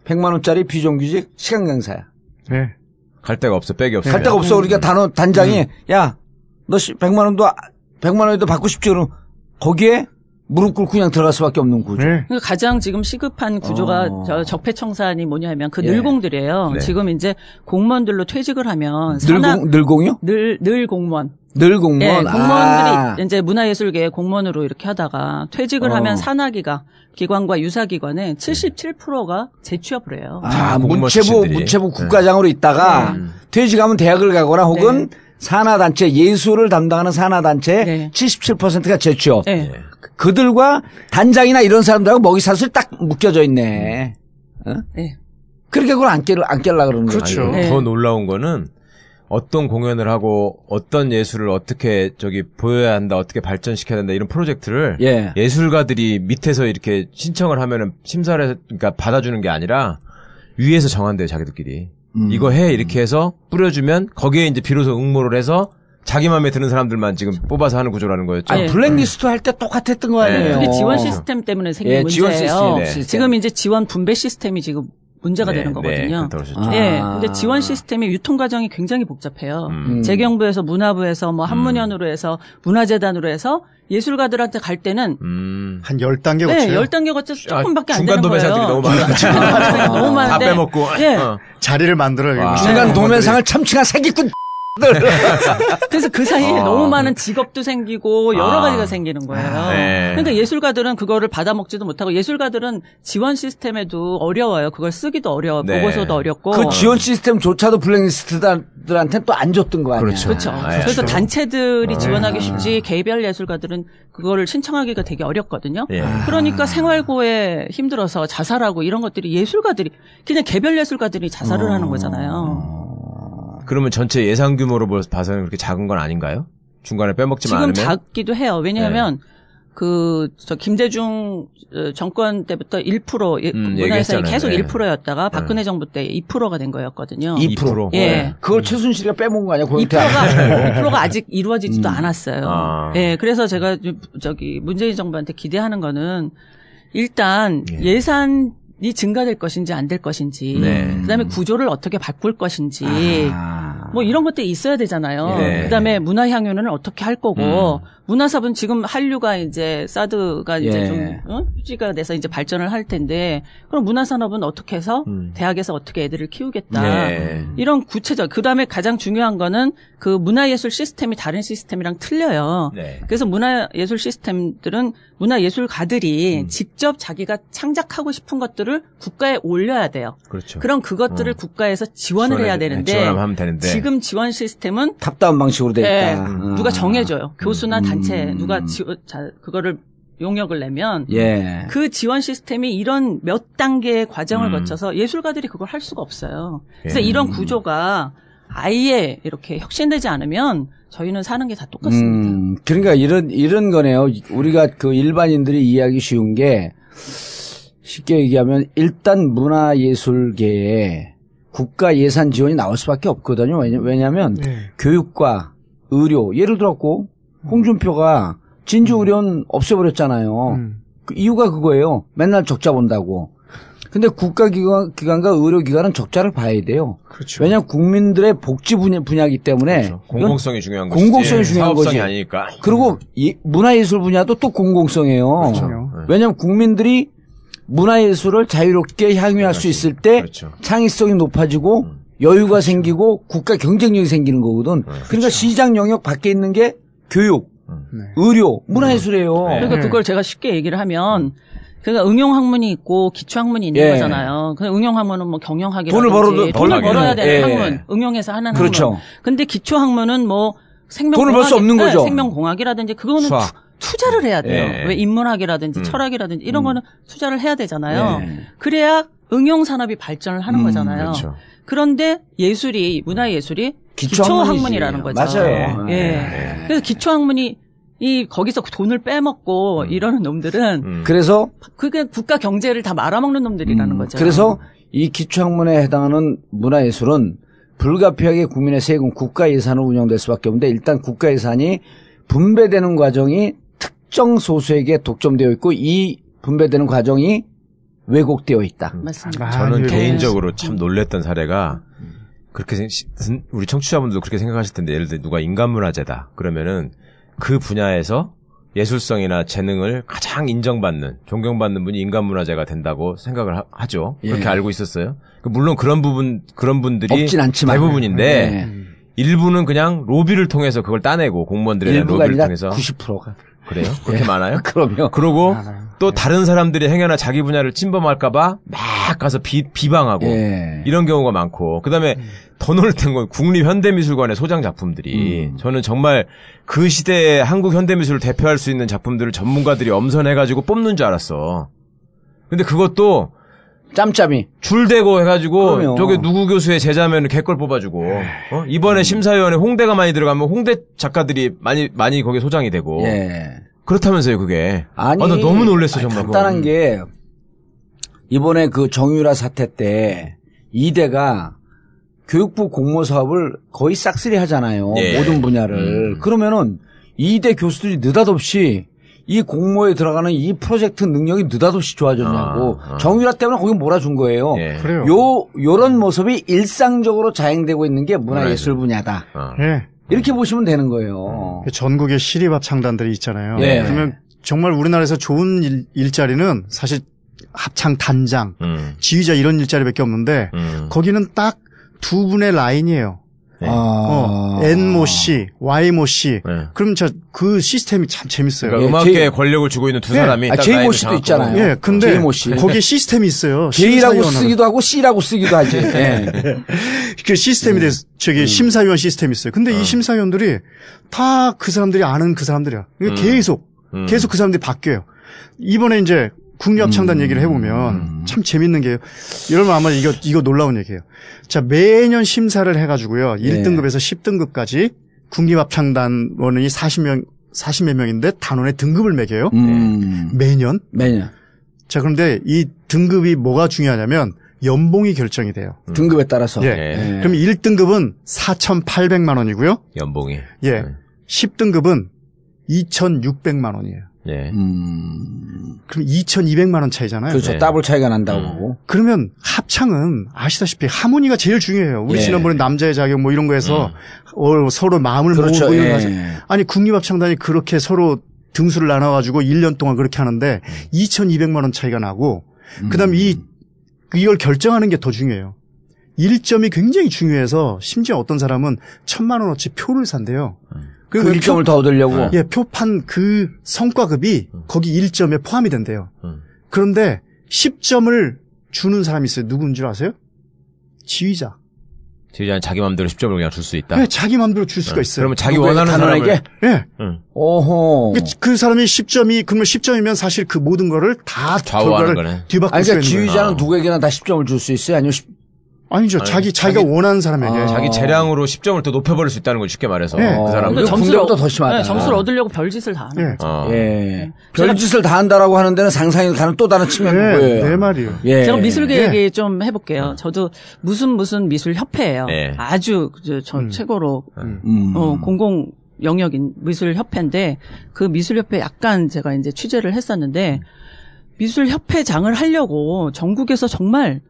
100만 원짜리 비정규직 시간 강사야. 네. 갈 데가 없어, 백이 없어. 갈 데가 없어. 그러니까 단원 단장이 야, 너 100만 원도 100만 원에도 받고 싶지 그럼 거기에 무릎 꿇고 그냥 들어갈 수밖에 없는 구조. 네. 그러니까 가장 지금 시급한 구조가 어. 저 적폐청산이 뭐냐면 그 예. 늘공들이에요. 네. 지금 이제 공무원들로 퇴직을 하면 산하 늘공 늘공 이요? 늘, 늘 공무원. 늘 공무원. 예, 공무원들이 아. 이제 문화예술계 공무원으로 이렇게 하다가 퇴직을 어. 하면 산하기가 기관과 유사기관의 77%가 재취업을 해요. 아, 공무원 문체부. 문체부 국가장으로 있다가 네. 퇴직하면 대학을 가거나 혹은 산하단체 예술을 담당하는 산하단체 네. 77%가 제취업. 예. 그들과 단장이나 이런 사람들하고 먹이 사슬 딱 묶여져 있네. 어? 예. 그렇게 그걸 안 깨려 안 깰라 그러는 거죠. 그렇죠. 아니, 네. 더 놀라운 거는 어떤 공연을 하고 어떤 예술을 어떻게 저기 보여야 한다, 어떻게 발전시켜야 된다 이런 프로젝트를 예. 술가들이 밑에서 이렇게 신청을 하면은 심사를 해서 그러니까 받아주는 게 아니라 위에서 정한대요 자기들끼리 음. 이거 해 이렇게 해서 뿌려주면 거기에 이제 비로소 응모를 해서 자기 마음에 드는 사람들만 지금 뽑아서 하는 구조라는 거였죠. 아니, 예. 블랙리스트 할 때 똑같았던 거 아니에요? 네. 그게 지원 시스템 때문에 생긴 예, 지원 문제예요. 시스템, 네. 지금 이제 지원 분배 시스템이 지금 문제가 네, 되는 거거든요. 네, 그러셨죠. 아. 예. 근데 지원 시스템의 유통 과정이 굉장히 복잡해요. 음. 재경부에서 문화부에서 뭐 한문현으로 해서 문화재단으로 해서 예술가들한테 갈 때는 음. 한 10단계 네, 거쳐요. 10단계 거쳐 조금밖에 안 중간 되는 거예요. 도매상들이 너무 많아가지고. 중간 도매상이 너무 다 많은데 빼먹고. 예. 어. 자리를 만들어요. 와. 중간 네. 도매상을 참칭한 사기꾼. [LAUGHS] 그래서 그 사이에 아. 너무 많은 직업도 생기고 여러 아. 가지가 생기는 거예요. 네. 그러니까 예술가들은 그거를 받아먹지도 못하고 예술가들은 지원 시스템에도 어려워요. 그걸 쓰기도 어려워. 네. 보고서도 어렵고. 그 지원 시스템조차도 블랙리스트들한테 또 안 줬던 거 아니야. 그렇죠. 그렇죠. 아, 그래서 그렇죠. 단체들이 아. 지원하기 쉽지 개별 예술가들은 그거를 신청하기가 되게 어렵거든요. 예. 그러니까 생활고에 힘들어서 자살하고 이런 것들이 예술가들이 그냥 개별 예술가들이 자살을 하는 거잖아요. 그러면 전체 예상 규모로 봐서는 그렇게 작은 건 아닌가요? 중간에 빼먹지만 지금 않으면 작기도 해요. 왜냐하면 그저 김대중 어, 정권 때부터 1% 예- 음, 문화예산이 얘기했잖아요. 계속 네. 1%였다가 박근혜 정부 때 2%가 된 거였거든요. 2%. 예. 그걸 최순실이가 빼먹은 거 아니야? 고영태 2%가 2%가 아직 이루어지지도 않았어요. 아. 예, 그래서 제가 저기 문재인 정부한테 기대하는 거는 일단 예. 산 이 증가될 것인지 안 될 것인지, 네. 그다음에 구조를 어떻게 바꿀 것인지, 아. 뭐 이런 것들이 있어야 되잖아요. 네. 그다음에 문화 향유는 어떻게 할 거고, 문화사업은 지금 한류가 이제 사드가 이제 예. 좀 어? 휴지가 돼서 이제 발전을 할 텐데, 그럼 문화산업은 어떻게 해서 음. 대학에서 어떻게 애들을 키우겠다. 예. 이런 구체적. 그 다음에 가장 중요한 거는 그 문화예술 시스템이 다른 시스템이랑 틀려요. 네. 그래서 문화예술 시스템들은 문화예술가들이 음. 직접 자기가 창작하고 싶은 것들을 국가에 올려야 돼요. 그렇죠. 그럼 그것들을 어. 국가에서 지원을 해야 지원해- 되는데 지원하면 하면 되는데. 지금 지원 시스템은 탑다운 방식으로 돼 예, 있다. 아. 누가 정해줘요. 교수나 단체 음. 누가 지, 자, 그거를 용역을 내면 예. 그 지원 시스템이 이런 몇 단계의 과정을 음. 거쳐서 예술가들이 그걸 할 수가 없어요. 그래서 예. 이런 구조가 아예 이렇게 혁신되지 않으면 저희는 사는 게 다 똑같습니다. 음, 그러니까 이런 이런 거네요. 우리가 그 일반인들이 이해하기 쉬운 게 쉽게 얘기하면 일단 문화예술계에 국가 예산 지원이 나올 수밖에 없거든요. 왜냐- 왜냐하면 네. 교육과 의료 예를 들었고 홍준표가 진주 의료는 없애버렸잖아요. 음. 그 이유가 그거예요. 맨날 적자 본다고. 근데 국가기관, 기관과 의료기관은 적자를 봐야 돼요. 그렇죠. 왜냐하면 국민들의 복지 분야, 분야이기 때문에. 그렇죠. 공공성이 중요한 거지. 공공성이 중요한 사업성이 거지. 아니니까. 그리고 이 문화예술 분야도 또 공공성이에요. 그렇죠. 왜냐하면 국민들이 문화예술을 자유롭게 향유할 수 있을 때 그렇죠. 창의성이 높아지고 여유가 생기고 국가 경쟁력이 생기는 거거든. 그러니까 시장 영역 밖에 있는 게 교육, 네. 의료, 문화예술이에요. 네. 그러니까 그걸 제가 쉽게 얘기를 하면 그러니까 응용 학문이 있고 기초 학문이 있는 예. 거잖아요. 그 응용 학문은 뭐 경영학이라든지 돈을 벌어도- 돈을 벌어야 되는 예. 학문, 응용해서 하는 그렇죠. 학문. 근데 기초 학문은 뭐 생명 돈을 벌 수 없는 거죠. 생명공학이라든지 그거는 수학. 투, 자를 해야 돼요. 예. 왜 인문학이라든지 음. 철학이라든지 이런 거는 투자를 해야 되잖아요. 예. 그래야 응용 산업이 발전을 하는 음, 거잖아요. 그렇죠. 그런데 예술이 문화 예술이 기초 기초 학문이지. 학문이라는 거죠. 맞아요. 예. 예. 그래서 기초 학문이 이 거기서 돈을 빼먹고 이러는 놈들은 음. 그래서 그게 국가 경제를 다 말아먹는 놈들이라는 음, 거죠. 그래서 이 기초학문에 해당하는 문화예술은 불가피하게 국민의 세금, 국가 예산으로 운영될 수밖에 없는데 일단 국가 예산이 분배되는 과정이 특정 소수에게 독점되어 있고 이 분배되는 과정이 왜곡되어 있다. 맞습니다. 아, 저는 예. 개인적으로 참 놀랬던 사례가 그렇게 우리 청취자분들도 그렇게 생각하실 텐데 예를 들어 누가 인간문화재다 그러면은 그 분야에서 예술성이나 재능을 가장 인정받는 존경받는 분이 인간문화재가 된다고 생각을 하, 죠 그렇게 예. 알고 있었어요. 그 물론 그런 부분 그런 분들이 없진 않지만 대부분인데 예. 일부는 그냥 로비를 통해서 그걸 따내고 일부가 로비를 아니라 통해서 90%가. 그래요? 그렇게 많아요? [LAUGHS] 그럼요. 그러고 많아요. 또 다른 사람들이 행여나 자기 분야를 침범할까봐 막 가서 비, 비방하고 예. 이런 경우가 많고 그다음에 더 놀랐던 건 국립현대미술관의 소장 작품들이 음. 저는 정말 그 시대의 한국 현대미술을 대표할 수 있는 작품들을 전문가들이 엄선해가지고 뽑는 줄 알았어. 근데 그것도 짬짬이. 줄 대고 해가지고 그럼요. 저게 누구 교수의 제자면 개걸 뽑아주고 어? 음. 이번에 심사위원회 홍대가 많이 들어가면 홍대 작가들이 많이 많이 거기 소장이 되고 예. 그렇다면서요 그게 아니. 아, 나 너무 놀랬어 아니, 정말 간단한 그거. 게 이번에 그 정유라 사태 때 이대가 교육부 공모 사업을 거의 싹쓸이 하잖아요. 예. 모든 분야를. 음. 그러면은 이대 교수들이 느닷없이 이 공모에 들어가는 이 프로젝트 능력이 느닷없이 좋아졌냐고 아, 아. 정유라 때문에 거기 몰아준 거예요. 예. 그래요. 요 요런 모습이 일상적으로 자행되고 있는 게 문화예술 분야다. 어. 예. 이렇게 보시면 되는 거예요. 그 전국의 시립합 창단들이 있잖아요. 예. 그러면 정말 우리나라에서 좋은 일, 일자리는 사실 합창 단장, 음. 지휘자 이런 일자리밖에 없는데 음. 거기는 딱 두 분의 라인이에요. 네. 아. 어, N모 씨, Y모 씨. 네. 그럼 저 그 시스템이 참 재밌어요. 그러니까 예, 음악계에 제이- 권력을 주고 있는 두 예. 사람이 아, 딱 제이모 라인을 씨도. 있잖아요. 예, 근데 씨. 거기에 시스템이 있어요. J라고. 쓰기도 하고 C라고 쓰기도 하지. [LAUGHS] 예. 그 시스템이 돼서 저기 심사위원 시스템이 있어요. 근데 이 심사위원들이 다 그 사람들이 아는 그 사람들이야. 음. 계속 음. 계속 그 사람들이 바뀌어요. 이번에 이제 국립합창단 얘기를 해보면 참 재밌는 게요. 여러분 아마 이거 이거 놀라운 얘기예요. 자 매년 심사를 해가지고요. 1등급에서 10등급까지 국립합창단원이 40명 40몇 명인데 단원의 등급을 매겨요. 음. 매년. 매년. 자 그런데 이 등급이 뭐가 중요하냐면 연봉이 결정이 돼요. 등급에 따라서. 예. 예. 그럼 1등급은 4,800만 원이고요. 연봉이. 예. 네. 10등급은 2,600만 원이에요. 예. 음. 그럼 2,200만 원 차이잖아요. 그렇죠. 네. 더블 차이가 난다고 음. 보고. 그러면 합창은 아시다시피 하모니가 제일 중요해요. 우리 예. 지난번에 남자의 자격 뭐 이런 거에서 어, 서로 마음을 그렇죠. 모으고 이런 예. 거. 아니 국립합창단이 그렇게 서로 등수를 나눠 가지고 1년 동안 그렇게 하는데 2,200만 원 차이가 나고 그다음 이 이걸 결정하는 게 더 중요해요. 1점이 굉장히 중요해서 심지어 어떤 사람은 천만 원어치 표를 산대요. 그그 일점을 표- 더 얻으려고. 예, 표판 그 성과급이 거기 1점에 포함이 된대요. 음. 그런데 10점을 주는 사람이 있어요. 누구인 줄 아세요? 지휘자. 지휘자는 자기 마음대로 10점을 그냥 줄 수 있다. 네, 자기 마음대로 줄 수가 있어요. 그러면 자기? 원하는 단원에게? 사람을 예. 응. 오호. 그, 그 사람이 10점이 그러면 10점이면 사실 그 모든 거를 다 좌우하는 결과를 거네. 뒤바꿀 아니, 수 그러니까. 지휘자는 어. 누구에게나 다 10점을 줄 수 있어요? 아니면 10... 아니죠. 자기 자기가 자기- 원하는 사람에게. 아. 자기 재량으로 10점을 더 높여버릴 수 있다는 걸 쉽게 말해서 네. 그 사람은 군대보다 더 심하다. 네, 점수를 얻으려고 별짓을 다 하는 예. 거죠. 어. 예. 별짓을 다 한다라고 하는 데는 상상이 가는 또 다른 측면이 네, 보여요. 내 말이요. 예. 제가 미술계 얘기 좀 해볼게요. 저도 무슨 무슨 미술 협회예요. 네. 아주 저, 저 음. 최고로 음. 어, 공공 영역인 미술 협회인데 그 미술 협회 약간 제가 이제 취재를 했었는데 미술 협회장을 하려고 전국에서 정말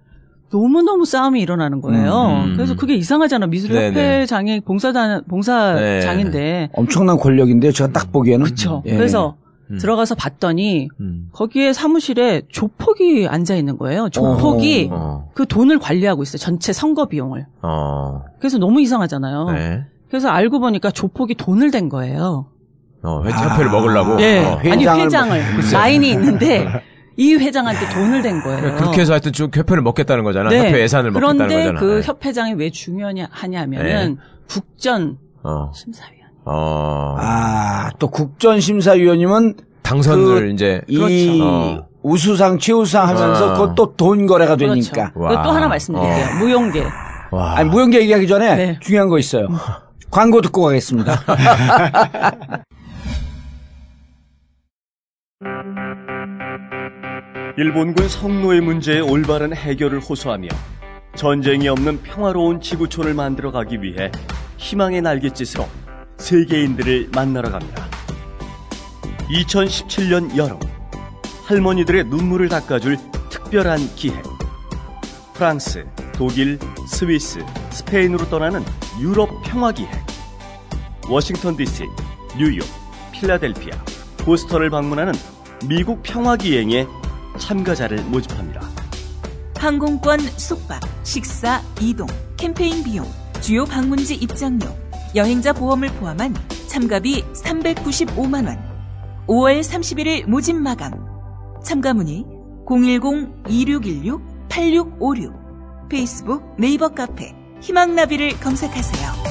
너무 너무 싸움이 일어나는 거예요. 음. 그래서 그게 이상하잖아. 미술 네네. 협회장이 봉사단 봉사장인데 엄청난 권력인데요. 제가 딱 보기에는. 그렇죠. 예. 그래서 음. 들어가서 봤더니 음. 거기에 사무실에 조폭이 앉아 있는 거예요. 조폭이 어. 그 돈을 관리하고 있어요. 전체 선거 비용을. 어. 그래서 너무 이상하잖아요. 네. 그래서 알고 보니까 조폭이 돈을 댄 거예요. 어, 회, 협회를 먹으려고. 예. 어. 아니 회장을 회장을 라인이 있는데 [LAUGHS] 이 회장한테 돈을 댄 거예요. 그러니까 그렇게 해서 하여튼 쭉 협회를 먹겠다는 거잖아. 네. 협회 예산을 먹겠다는 그런데 거잖아. 그 네. 협회장이 왜 중요하냐면은 국전 어. 심사위원. 어. 아, 또 국전 심사위원님은 당선을 그- 이제 이 어. 우수상, 최우수상 하면서 어. 그것도 돈 거래가 그렇죠. 되니까. 또 하나 말씀드릴게요. 어. 무용계. 와. 아니, 무용계 얘기하기 전에 네. 중요한 거 있어요. 광고 듣고 가겠습니다. [LAUGHS] 일본군 성노예 문제의 올바른 해결을 호소하며 전쟁이 없는 평화로운 지구촌을 만들어 가기 위해 희망의 날갯짓으로 세계인들을 만나러 갑니다. 2017년 여름 할머니들의 눈물을 닦아줄 특별한 기획 프랑스, 독일, 스위스, 스페인으로 떠나는 유럽 평화 기획 워싱턴 DC, 뉴욕, 필라델피아, 보스턴을 방문하는 미국 평화 기행에 참가자를 모집합니다. 항공권, 숙박, 식사, 이동, 캠페인 비용, 주요 방문지 입장료, 여행자 보험을 포함한 참가비 395만원. 5월 31일 모집 마감. 참가 문의 010-2616-8656. 페이스북 네이버 카페 희망나비를 검색하세요.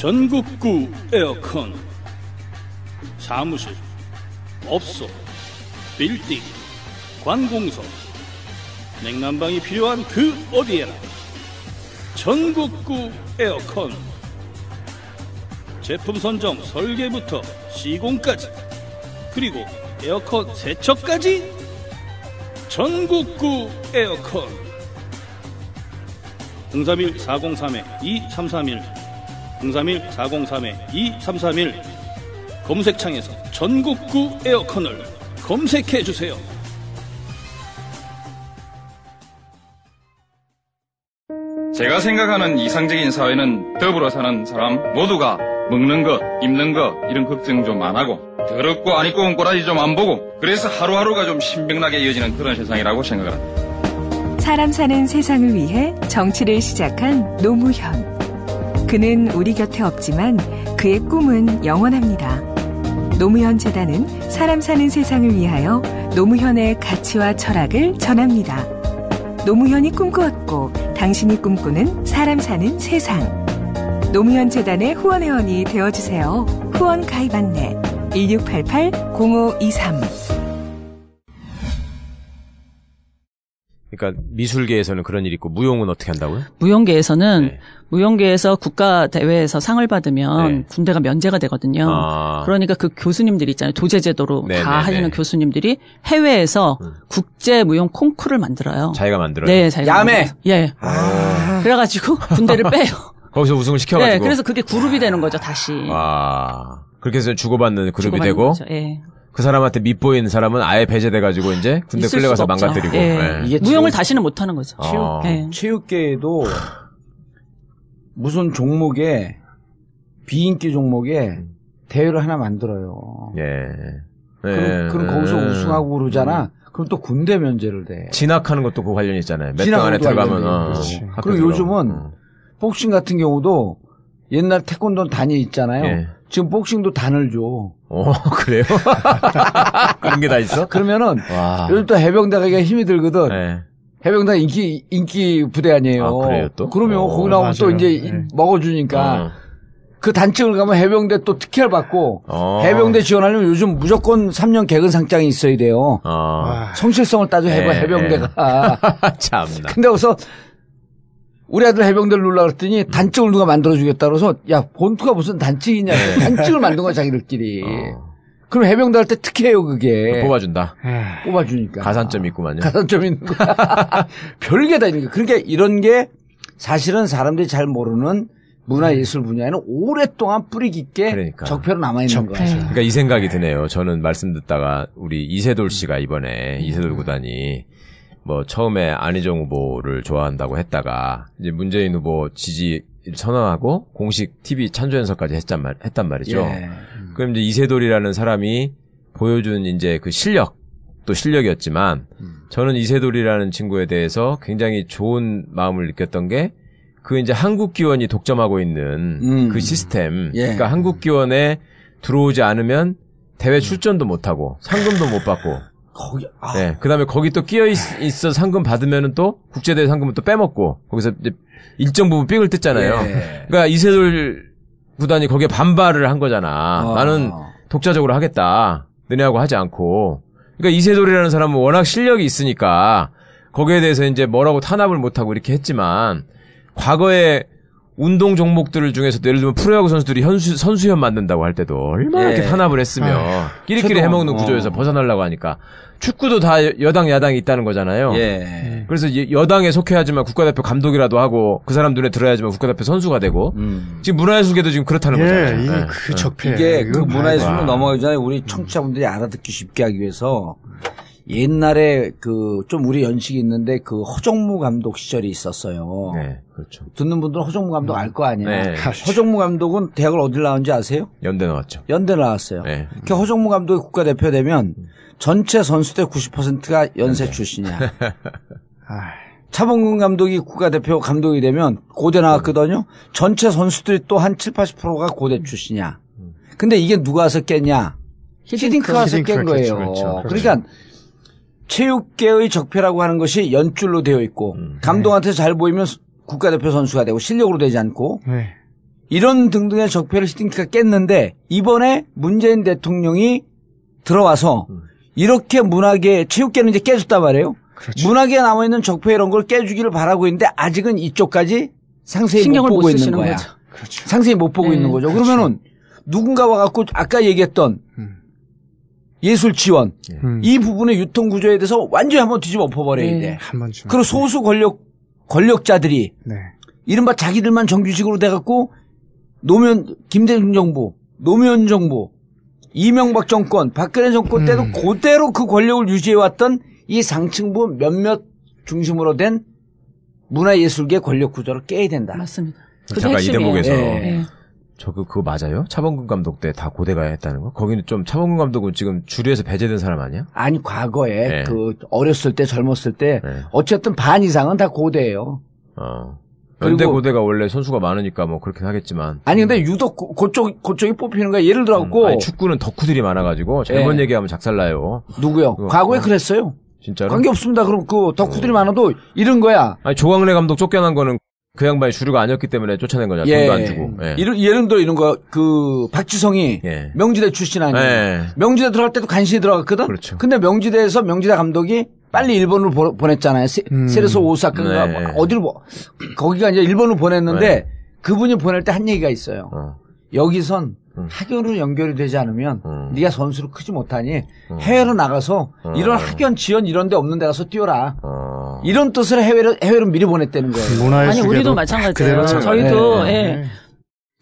전국구 에어컨. 사무실 업소 빌딩 관공서. 냉난방이 필요한 그 어디에나 전국구 에어컨. 제품 선정 설계부터 시공까지 그리고 에어컨 세척까지 전국구 에어컨. 031 403에 2331 031 403에 2331 검색창에서 전국구 에어컨을 검색해 주세요. 제가 생각하는 이상적인 사회는 더불어 사는 사람 모두가 먹는 것, 입는 것 이런 걱정 좀 안 하고 더럽고 안 입고 온 꼬라지 좀 안 보고 그래서 하루하루가 좀 신명나게 이어지는 그런 세상이라고 생각을 합니다. 사람 사는 세상을 위해 정치를 시작한 노무현. 그는 우리 곁에 없지만 그의 꿈은 영원합니다. 노무현 재단은 사람 사는 세상을 위하여 노무현의 가치와 철학을 전합니다. 노무현이 꿈꾸었고 당신이 꿈꾸는 사람 사는 세상. 노무현 재단의 후원 회원이 되어 주세요. 후원 가입 안내 1688-0523 그러니까 미술계에서는 그런 일이 있고 무용은 어떻게 한다고요? 무용계에서는 네. 무용계에서 국가 대회에서 상을 받으면 네. 군대가 면제가 되거든요. 아. 그러니까 그 교수님들 있잖아요. 도제 제도로 네, 다 네, 하시는 네. 교수님들이 해외에서 국제 무용 콩쿠르를 만들어요. 자기가 만들어요. 네, 자기가 야매! 만들어서. 예. 그래가지고 [LAUGHS] 군대를 빼요. 거기서 우승을 시켜가지고. 네, 그래서 그게 그룹이 되는 거죠, 다시. 와. 그렇게 해서 주고받는 그룹이 주고받는 되고 거죠. 예. 그 사람한테 밑보이는 사람은 아예 배제돼가지고 이제 군대 끌려가서. 망가뜨리고. 예. 예. 이게 무용을 체육- 다시는 못 하는 거죠. 어. 예. 체육계에도 무슨 종목에 비인기 종목에 대회를 하나 만들어요. 예. 그럼, 예. 그럼 거기서 예. 우승하고 그러잖아. 그럼 또 군대 면제를 돼. 진학하는 것도 그 관련이 있잖아요. 몇 등 안에 들어가면 어, 그리고. 요즘은 어. 복싱 같은 경우도 옛날 태권도 단이 있잖아요. 예. 지금 복싱도 단을 줘. 어, [LAUGHS] 그래요? [LAUGHS] 그런 게 다 있어? 그러면은 와. 요즘 또 해병대 가기가 힘이 들거든. 예. 해병대 인기 인기 부대 아니에요. 아, 그래요, 또? 그러면 어, 거기 나오면 또. 이제 네. 먹어주니까 어. 그 단층을 가면 해병대 또 특혜를 받고 어. 해병대 지원하려면 요즘 무조건 3년 개근 상장이 있어야 돼요. 어. 아, 성실성을 따져 해봐 예, 해병대가. [LAUGHS] 참나. 근데 거기서 우리 아들 해병대를 놀라 그랬더니 단증을 누가 만들어주겠다 그래서 야 본투가 무슨 단증이냐 단증을 만든 거야 자기들끼리. 네. 어. 그럼 해병대 할 때 특혜예요 그게. 뽑아준다. 뽑아주니까. 가산점 있구만요. 가산점 있는 거야. [LAUGHS] 별게 다 있는 거야. 그러니까 이런 게 사실은 사람들이 잘 모르는 문화예술 분야에는 오랫동안 뿌리 깊게 그러니까. 적폐로 남아있는 거야. 그러니까 이 생각이 드네요. 저는 말씀 듣다가 우리 이세돌 씨가 이번에 이세돌 구단이 뭐 처음에 안희정 후보를 좋아한다고 했다가 이제 문재인 후보 지지 선언하고 공식 TV 찬조 연설까지 했단, 말, 했단 말이죠. 예. 그럼 이제 이세돌이라는 사람이 보여준 이제 그 실력 또 실력이었지만 저는 이세돌이라는 친구에 대해서 굉장히 좋은 마음을 느꼈던 게 그 이제 한국 기원이 독점하고 있는 음. 그 시스템. 예. 그러니까 한국 기원에 들어오지 않으면 대회 출전도 못 하고 상금도 못 받고. 거기 아, 네. 그다음에 거기 또 끼어 있, 어 상금 받으면은 또 국제대회 상금은 또 빼먹고 거기서 이제 일정 부분 삥을 뜯잖아요. 예. 그러니까 이세돌 구단이 거기에 반발을 한 거잖아. 어. 나는 독자적으로 하겠다. 너네하고 하지 않고. 그러니까 이세돌이라는 사람은 워낙 실력이 있으니까 거기에 대해서 이제 뭐라고 탄압을 못 하고 이렇게 했지만 과거에 운동 종목들 중에서 예를 들면 프로야구 선수들이 현수, 선수현 만든다고 할 때도 얼마나 예. 이렇게 탄압을 했으며 끼리끼리 최고. 해먹는 구조에서 어. 벗어나려고 하니까 축구도 다 여당 야당이 있다는 거잖아요. 예. 그래서 이- 여당에 속해야지만 국가대표 감독이라도 하고 그 사람 눈에 들어야지만 국가대표 선수가 되고 음. 지금 문화예술계도 지금 그렇다는 예, 거잖아요. 이 예. 그 예. 적폐. 이게 그 문화예술로 와. 넘어가기 전에 우리 청취자분들이 알아듣기 쉽게 하기 위해서 옛날에 그 좀 우리 연식이 있는데 그 허정무 감독 시절이 있었어요. 네, 그렇죠. 듣는 분들은 허정무 감독 알 거 아니에요. 네. [LAUGHS] 허정무 감독은 대학을 어딜 나왔는지 아세요? 연대 나왔죠. 연대 나왔어요. 네. 그 허정무 감독이 국가대표 되면 전체 선수대 90%가 연세 출신이야. [LAUGHS] 차범근 감독이 국가대표 감독이 되면 고대 나왔거든요. 전체 선수들이 또 한 7, 80%가 고대 출신이야. 근데 이게 누가 와서 깼냐? 히딩크가 와서 깬 거예요. 깼죠. 그렇죠. 그러니까 체육계의 적폐라고 하는 것이 연줄로 되어 있고 감독한테 잘 보이면 국가대표 선수가 되고 실력으로 되지 않고 네. 이런 등등의 적폐를 히딩크가 깼는데 이번에 문재인 대통령이 들어와서 이렇게 문화계 체육계는 이제 깨졌단 말이에요. 그렇죠. 문화계에 남아 있는 적폐 이런 걸 깨주기를 바라고 있는데 아직은 이쪽까지 상세히 못 신경을 못 보고 있는 쓰시는 거야. 거죠. 그렇죠. 상세히 못 보고 네. 있는 거죠. 그러면은 누군가 와 갖고 아까 얘기했던 음. 예술 지원 음. 이 부분의 유통 구조에 대해서 완전히 한번 뒤집어 엎어버려야 네. 돼. 한 번쯤. 그리고 소수 권력 권력자들이 네. 이른바 자기들만 정규직으로 돼갖고 노무현 김대중 정부, 노무현 정부, 이명박 정권, 박근혜 정권 때도 음. 그대로 그 권력을 유지해왔던 이 상층부 몇몇 중심으로 된 문화예술계 권력 구조를 깨야 된다. 맞습니다. 그게 잠깐 이 핵심이에요. 대목에서 예. 예. 저 그 그거 맞아요? 차범근 감독 때 다 고대가 했다는 거? 거기는 좀 차범근 감독은 지금 주류에서 배제된 사람 아니야? 아니 과거에 네. 그 어렸을 때 젊었을 때 네. 어쨌든 반 이상은 다 고대예요. 어. 연대 고대가 원래 선수가 많으니까 뭐 그렇긴 하겠지만. 아니 근데 유독 그- 그쪽 그쪽이 뽑히는 거야. 예를 들어갖고 음, 아니, 축구는 덕후들이 많아가지고 잘못 예. 얘기하면 작살나요. 누구요? 그거- 과거에 어. 그랬어요. 진짜로? 관계 없습니다. 그럼 그 덕후들이 많아도 이런 거야. 아니 조광래 감독 쫓겨난 거는 그 양반이 주류가 아니었기 때문에 쫓아낸 거잖아. 돈도 안 주고. 예. 이런 예를 들어 이런 거 그 박지성이 예. 명지대 출신 아니에요. 예. 명지대 들어갈 때도 간신히 들어갔거든. 그렇죠. 근데 명지대에서 명지대 감독이 빨리 일본으로 보, 보냈잖아요. 세, 음. 세레소 오사카인가 네. 뭐 어디로 보- 거기가 이제 일본으로 보냈는데 네. 그분이 보낼 때 한 얘기가 있어요. 어. 여기선 음. 학연으로 연결이 되지 않으면 음. 네가 선수로 크지 못하니 해외로 나가서 음. 이런 학연 지원 이런 데 없는 데 가서 뛰어라. 어. 이런 뜻으로 해외로 해외로 미리 보냈다는 거예요. 문화예술계도 아니 우리도 마찬가지예요. 참- 저희도 네. 예.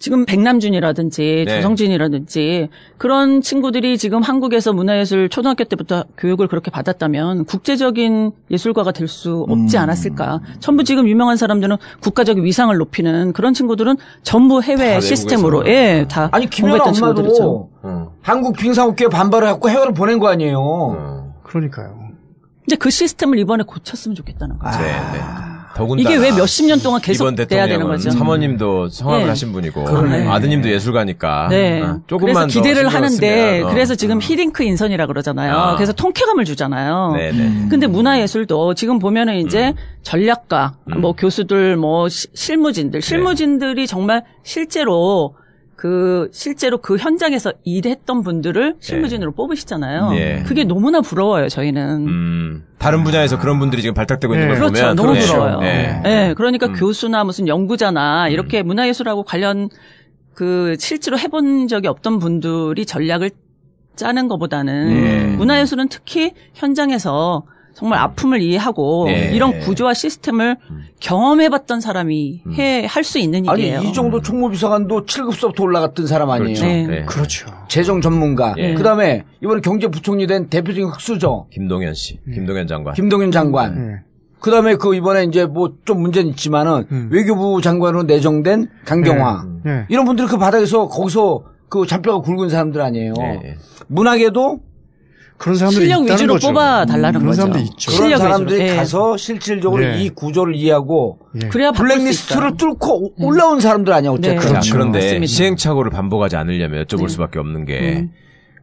지금 백남준이라든지 네. 조성진이라든지 그런 친구들이 지금 한국에서 문화예술 초등학교 때부터 교육을 그렇게 받았다면 국제적인 예술가가 될 수 없지 음. 않았을까. 전부 지금 유명한 사람들은 국가적인 위상을 높이는 그런 친구들은 전부 해외 다 시스템으로. 예, 다 아니 공부했던 친구들이죠. 엄마도 어. 한국 빙상업계에 반발을 해갖고 해외로 보낸 거 아니에요. 어. 그러니까요. 이제 그 시스템을 이번에 고쳤으면 좋겠다는 거죠. 아. 네, 네. 더군다나 이게 왜 몇십 년 동안 계속 돼야 되는 대통령은 거죠? 사모님도 성악을 네. 하신 분이고 그러네. 아드님도 예술가니까 네. 어, 그래서 조금만 더 기대를 하는데 어. 그래서 지금 히딩크 인선이라 그러잖아요. 아. 그래서 통쾌감을 주잖아요. 네네. 근데 문화예술도 지금 보면은 이제 전략가, 음. 뭐 교수들, 뭐 시- 실무진들, 실무진들이 정말 실제로 그 실제로 그 현장에서 일했던 분들을 실무진으로 뽑으시잖아요. 네. 그게 너무나 부러워요. 저희는. 음, 다른 분야에서 그런 분들이 지금 발탁되고 있는 네. 걸 그렇죠. 보면 너무 그러네요. 부러워요. 네. 네, 그러니까 음. 교수나 무슨 연구자나 이렇게 문화예술하고 관련 그 실제로 해본 적이 없던 분들이 전략을 짜는 것보다는 예. 문화예술은 특히 현장에서 정말 아픔을 이해하고 예. 이런 구조와 시스템을 경험해봤던 사람이 해 할 수 있는 아니 일이에요. 이 정도 총무비서관도 7급서부터 올라갔던 사람 아니에요. 그렇죠. 네. 네. 그렇죠. 재정 전문가. 예. 그다음에 이번에 경제부총리 된 대표적인 흑수저 김동현 씨, 김동현 장관. 김동윤 장관. 네. 그다음에 그 이번에 이제 뭐 좀 문제는 있지만은 음. 외교부 장관으로 내정된 강경화. 네. 이런 분들이 그 바닥에서 거기서 그 잡혀가 굵은 사람들 아니에요. 예, 예. 문학에도 그런 사람들이 실력 있다는 위주로 거죠. 뽑아 달라는 그런 거죠. 사람들이 있죠. 그런 실력 사람들이 위주로. 예. 가서 실질적으로 네. 이 구조를 이해하고 예. 그래야 블랙리스트를. 뚫고 오- 올라온 사람들 아니야 어쨌든. 네. 자, 그렇죠. 그런데 맞습니다. 시행착오를 반복하지 않으려면 여쭤볼 네. 수밖에 없는 게 음.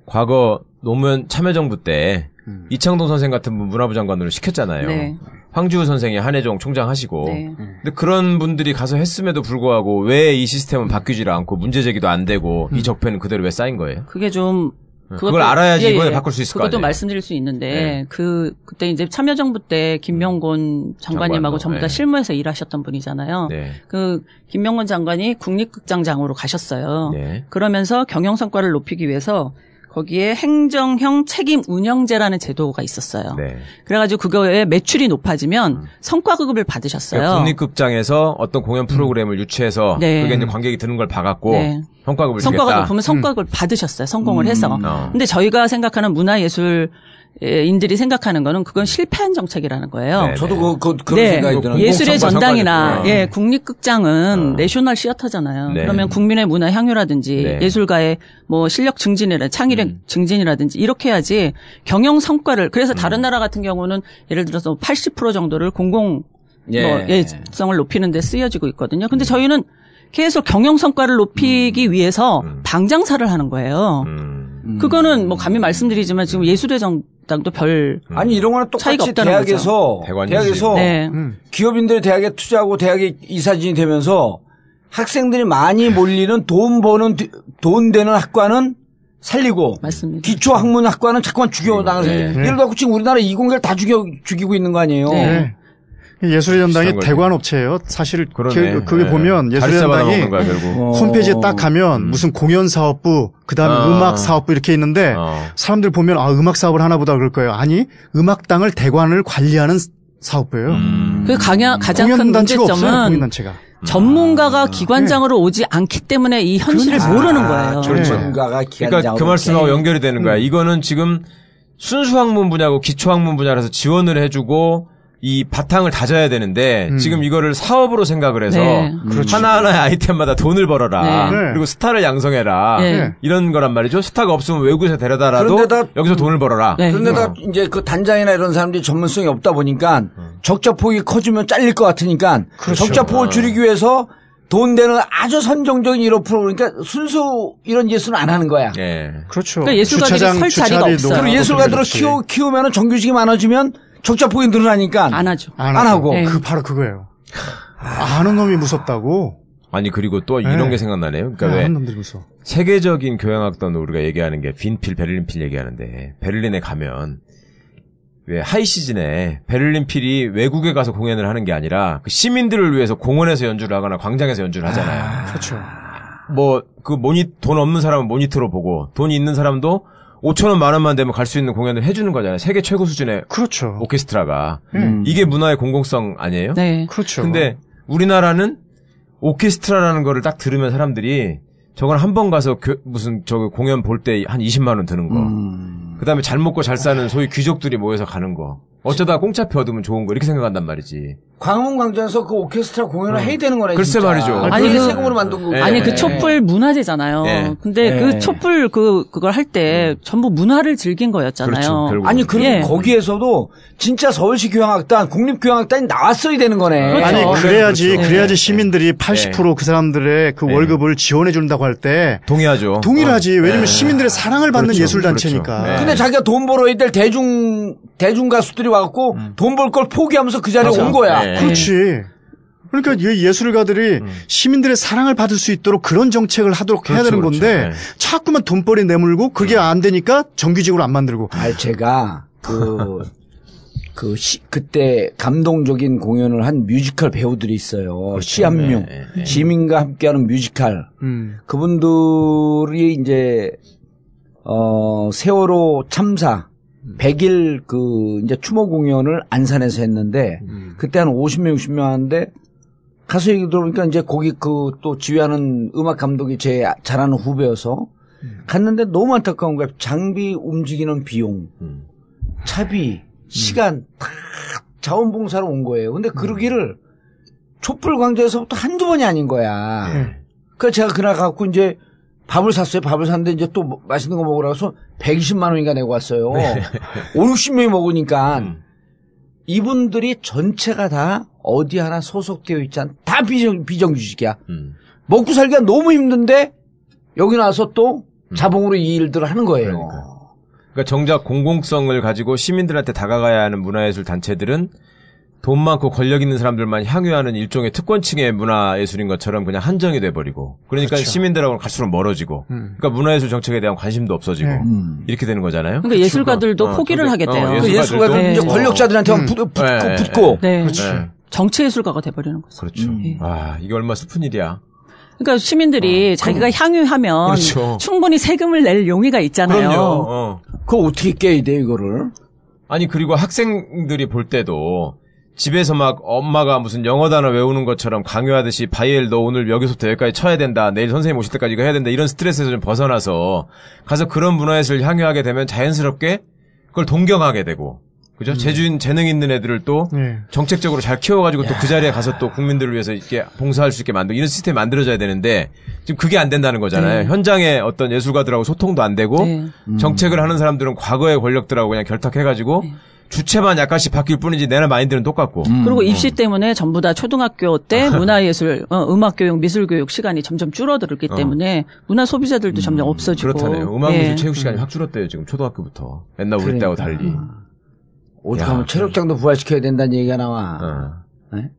과거 노무현 참여정부 때 음. 이창동 선생 같은 분 문화부 장관으로 시켰잖아요. 네. 황지우 선생이 한해종 총장 하시고. 네. 근데 그런 분들이 가서 했음에도 불구하고 왜 이 시스템은 바뀌질 않고 문제 제기도 안 되고 음. 이 적폐는 그대로 왜 쌓인 거예요? 그게 좀 그걸 알아야지 예, 이번에 예. 바꿀 수 있을 거 그것도 아니에요. 말씀드릴 수 있는데 네. 그 그때 이제 참여정부 때 김명곤 장관님하고 장관도, 전부 다 네. 실무에서 일하셨던 분이잖아요. 네. 그 김명곤 장관이 국립극장장으로 가셨어요. 네. 그러면서 경영 성과를 높이기 위해서 거기에 행정형 책임 운영제라는 제도가 있었어요. 네. 그래가지고 그거에 매출이 높아지면 성과급을 받으셨어요. 그러니까 국립극장에서 어떤 공연 프로그램을 유치해서 네. 그게 이제 관객이 드는 걸 봐갖고 네. 성과급을 성과가. 높으면 성과급을 받으셨어요. 성공을 음. 해서. 어. 근데 저희가 생각하는 문화예술 인들이 생각하는 거는 그건 실패한 정책이라는 거예요. 네, 저도 그, 그, 그런 네. 생각이 드는 예술의 전당이나. 예 국립극장은 내셔널 시어터잖아요. 네. 그러면 국민의 문화 향유라든지 네. 예술가의 뭐 실력 증진이라 창의력 음. 증진이라든지 이렇게 해야지 경영 성과를 그래서 다른 나라 같은 경우는 예를 들어서 80% 정도를 공공 예. 뭐 예성을 높이는 데 쓰여지고 있거든요. 근데 저희는 계속 경영 성과를 높이기 위해서 방장사를 하는 거예요. 음. 그거는 뭐 감히 말씀드리지만 지금 예술의 정 당도 별 아니 이런 거는 차이가 똑같이 대학에서. 대학에서 네. 기업인들이 대학에 투자하고 대학에 이사진이 되면서 학생들이 많이 몰리는 돈 버는 디- 돈 되는 학과는 살리고 맞습니다. 기초 학문 학과는 자꾸만 죽여 나가서 네. 예를 들어 지금 우리나라 이공계를 다 죽여 죽이고 있는 거 아니에요. 네. 예술의 전당이. 대관 업체예요. 사실 그러네. 그, 그게 네. 보면 예술의 전당이 거야 결국. 어. 홈페이지에 딱 가면 무슨 공연 사업부, 그다음에 어. 음악 사업부 이렇게 있는데 어. 사람들 보면 아 음악 사업을 하나 보다 그럴 거예요. 아니 음악당을 대관을 관리하는 사업부예요. 음. 그 가장, 가장 큰. 문제점은 공연단체가. 전문가가 기관장으로 오지 않기 때문에 이 현실을 모르는 거예요. 그렇죠. 전문가가 그러니까 그 말씀하고 연결이 되는 거야. 이거는 지금 순수 학문 분야고 기초 학문 분야라서 지원을 해주고 이 바탕을 다져야 되는데 음. 지금 이거를 사업으로 생각을 해서 네. 하나하나의 아이템마다 돈을 벌어라. 네. 그리고 스타를 양성해라. 네. 이런 거란 말이죠. 스타가 없으면 외국에서 데려다라도 그런데다- 여기서 돈을 벌어라. 네. 그런데다 이제 그 단장이나 이런 사람들이 전문성이 없다 보니까 적자 폭이 커지면 잘릴 것 같으니까 적자 폭을 줄이기 위해서 돈 되는 아주 선정적인 이런 프로그램 그러니까 순수 이런 예술은 안 하는 거야. 예. 그렇죠. 그러니까 예술가들이 주차장, 설 자리가 없어요. 그리고 예술가들을. 키우, 키우면 정규직이 많아지면 적자폭이 늘어나니까 안 하죠. 안, 안 하고. 네. 그 바로 그거예요. 아는 놈이 무섭다고. 아니 그리고 또 이런 네. 게 생각나네요. 그러니까 왜 아는 놈들이 무서워. 세계적인 교향악단 우리가 얘기하는 게 빈필, 베를린필 얘기하는데 베를린에 가면 왜 high season에 베를린필이 외국에 가서 공연을 하는 게 아니라 그 시민들을 위해서 공원에서 연주를 하거나 광장에서 연주를 하잖아요. 그렇죠. 뭐 그 모니 돈 없는 사람은 모니터로 보고 돈이 있는 사람도 5천 원, 만 원만 되면 갈 수 있는 공연을 해주는 거잖아요. 세계 최고 수준의 그렇죠. 오케스트라가 음. 이게 문화의 공공성 아니에요? 네. 그렇죠. 근데 우리나라는 오케스트라라는 거를 딱 들으면 사람들이 저건 한 번 가서 교- 무슨 저 공연 볼 때 한 20만 원 드는 거. 음. 그다음에 잘 먹고 잘 사는 소위 귀족들이 모여서 가는 거. 어쩌다 공짜표 얻으면 좋은 거 이렇게 생각한단 말이지. 광화문 광장에서 그 오케스트라 공연을 해야 되는 거네. 글쎄 진짜. 말이죠. 아니 그 그- 세금으로 만든 거. 네. 아니 그 네. 촛불 문화재잖아요. 네. 근데 네. 그 촛불 그 그걸 할 때 전부 문화를 즐긴 거였잖아요. 그렇죠. 아니 그리고 예. 거기에서도 진짜 서울시 교향악단, 국립교향악단이 나왔어야 되는 거네. 그렇죠. 아니 그래야지 그렇죠. 그래야지 시민들이 80%그 사람들의 그 네. 월급을 지원해 준다고 할 때 동의하죠. 동일하지. 어. 왜냐면 네. 시민들의 사랑을 받는 그렇죠. 예술 단체니까. 그렇죠. 네. 근데 자기가 돈 벌어야 될 대중 대중 가수들이 와갖고 돈벌 걸 포기하면서 그 자리에 음. 맞아. 온 거야. 네. 그렇지. 그러니까 이 예술가들이 시민들의 사랑을 받을 수 있도록 그런 정책을 하도록 해야 음. 그렇죠, 되는 그렇죠. 건데 네. 자꾸만 돈벌이 내물고 그게 안 되니까 정규직으로 안 만들고. 아, 제가 그, 그 시, 그때 감동적인 공연을 한 뮤지컬 배우들이 있어요. 시한명 네, 네. 지민과 함께하는 뮤지컬. 음. 그분들이 이제 어 세월호 참사 100일 그 이제 추모 공연을 안산에서 했는데 그때 한 50명 60명 하는데 가수 얘기 들어보니까 이제 거기 그 또 지휘하는 음악 감독이 제 잘하는 후배여서 갔는데 너무 안타까운 거야. 장비 움직이는 비용, 음. 차비, 시간 다 자원봉사로 온 거예요. 근데 그러기를 촛불 광장에서부터 한두 번이 아닌 거야. 그래서 제가 그날 갖고 이제 밥을 샀어요. 밥을 샀는데 이제 또 뭐- 맛있는 거 먹으라고 해서 120만 원인가 내고 왔어요. [LAUGHS] 5, 60명이 먹으니까 이분들이 전체가 다 어디 하나 소속되어 있지 않, 다 비정, 비정규직이야. 음. 먹고 살기가 너무 힘든데 여기 나와서 또 자봉으로 이 일들을 하는 거예요. 그러니까 정작 공공성을 가지고 시민들한테 다가가야 하는 문화예술 단체들은 돈 많고 권력 있는 사람들만 향유하는 일종의 특권층의 문화예술인 것처럼 그냥 한정이 돼버리고 그러니까 그렇죠. 시민들하고는 갈수록 멀어지고 음. 그러니까 문화예술 정책에 대한 관심도 없어지고 네. 이렇게 되는 거잖아요. 그러니까 예술가들도 어, 포기를 저게- 하겠대요. 어, 그 예술가들도- 예술가들 네. 이제 권력자들한테만 음. 붙, 붙고 네. 붙고 네. 그렇지. 네. 정치 예술가가 돼버리는 거죠. 그렇죠. 예. 아 이게 얼마나 슬픈 일이야. 그러니까 시민들이 자기가 향유하면 어, 그렇죠. 충분히 세금을 낼 용의가 있잖아요. 그럼요. 어. 그거 어떻게 깨야 돼 이거를? 아니 그리고 학생들이 볼 때도 집에서 막 엄마가 무슨 영어 단어 외우는 것처럼 강요하듯이 바이엘 너 오늘 여기서부터 여기까지 쳐야 된다 내일 선생님 오실 때까지 이거 해야 된다 이런 스트레스에서 좀 벗어나서 가서 그런 문화예술을 향유하게 되면 자연스럽게 그걸 동경하게 되고 그죠 재주인 재능 있는 애들을 또 네. 정책적으로 잘 키워가지고 또 그 자리에 가서 또 국민들을 위해서 이렇게 봉사할 수 있게 만들고 이런 시스템이 만들어져야 되는데 지금 그게 안 된다는 거잖아요. 네. 현장에 어떤 예술가들하고 소통도 안 되고 네. 정책을 하는 사람들은 과거의 권력들하고 그냥 결탁해가지고 네. 주체만 약간씩 바뀔 뿐이지 내는 마인드는 똑같고. 그리고 입시 때문에 전부 다 초등학교 때 문화예술, 어, 음악교육, 미술교육 시간이 점점 줄어들기 때문에 문화 소비자들도 점점 없어지고. 그렇다네요. 음악미술 예. 체육 시간이 확 줄었대요 지금 초등학교부터. 옛날 우리 때하고 그러니까. 달리. 어디 야, 가면 체력장도 부활시켜야 된다는 얘기가 나와. 어. 네?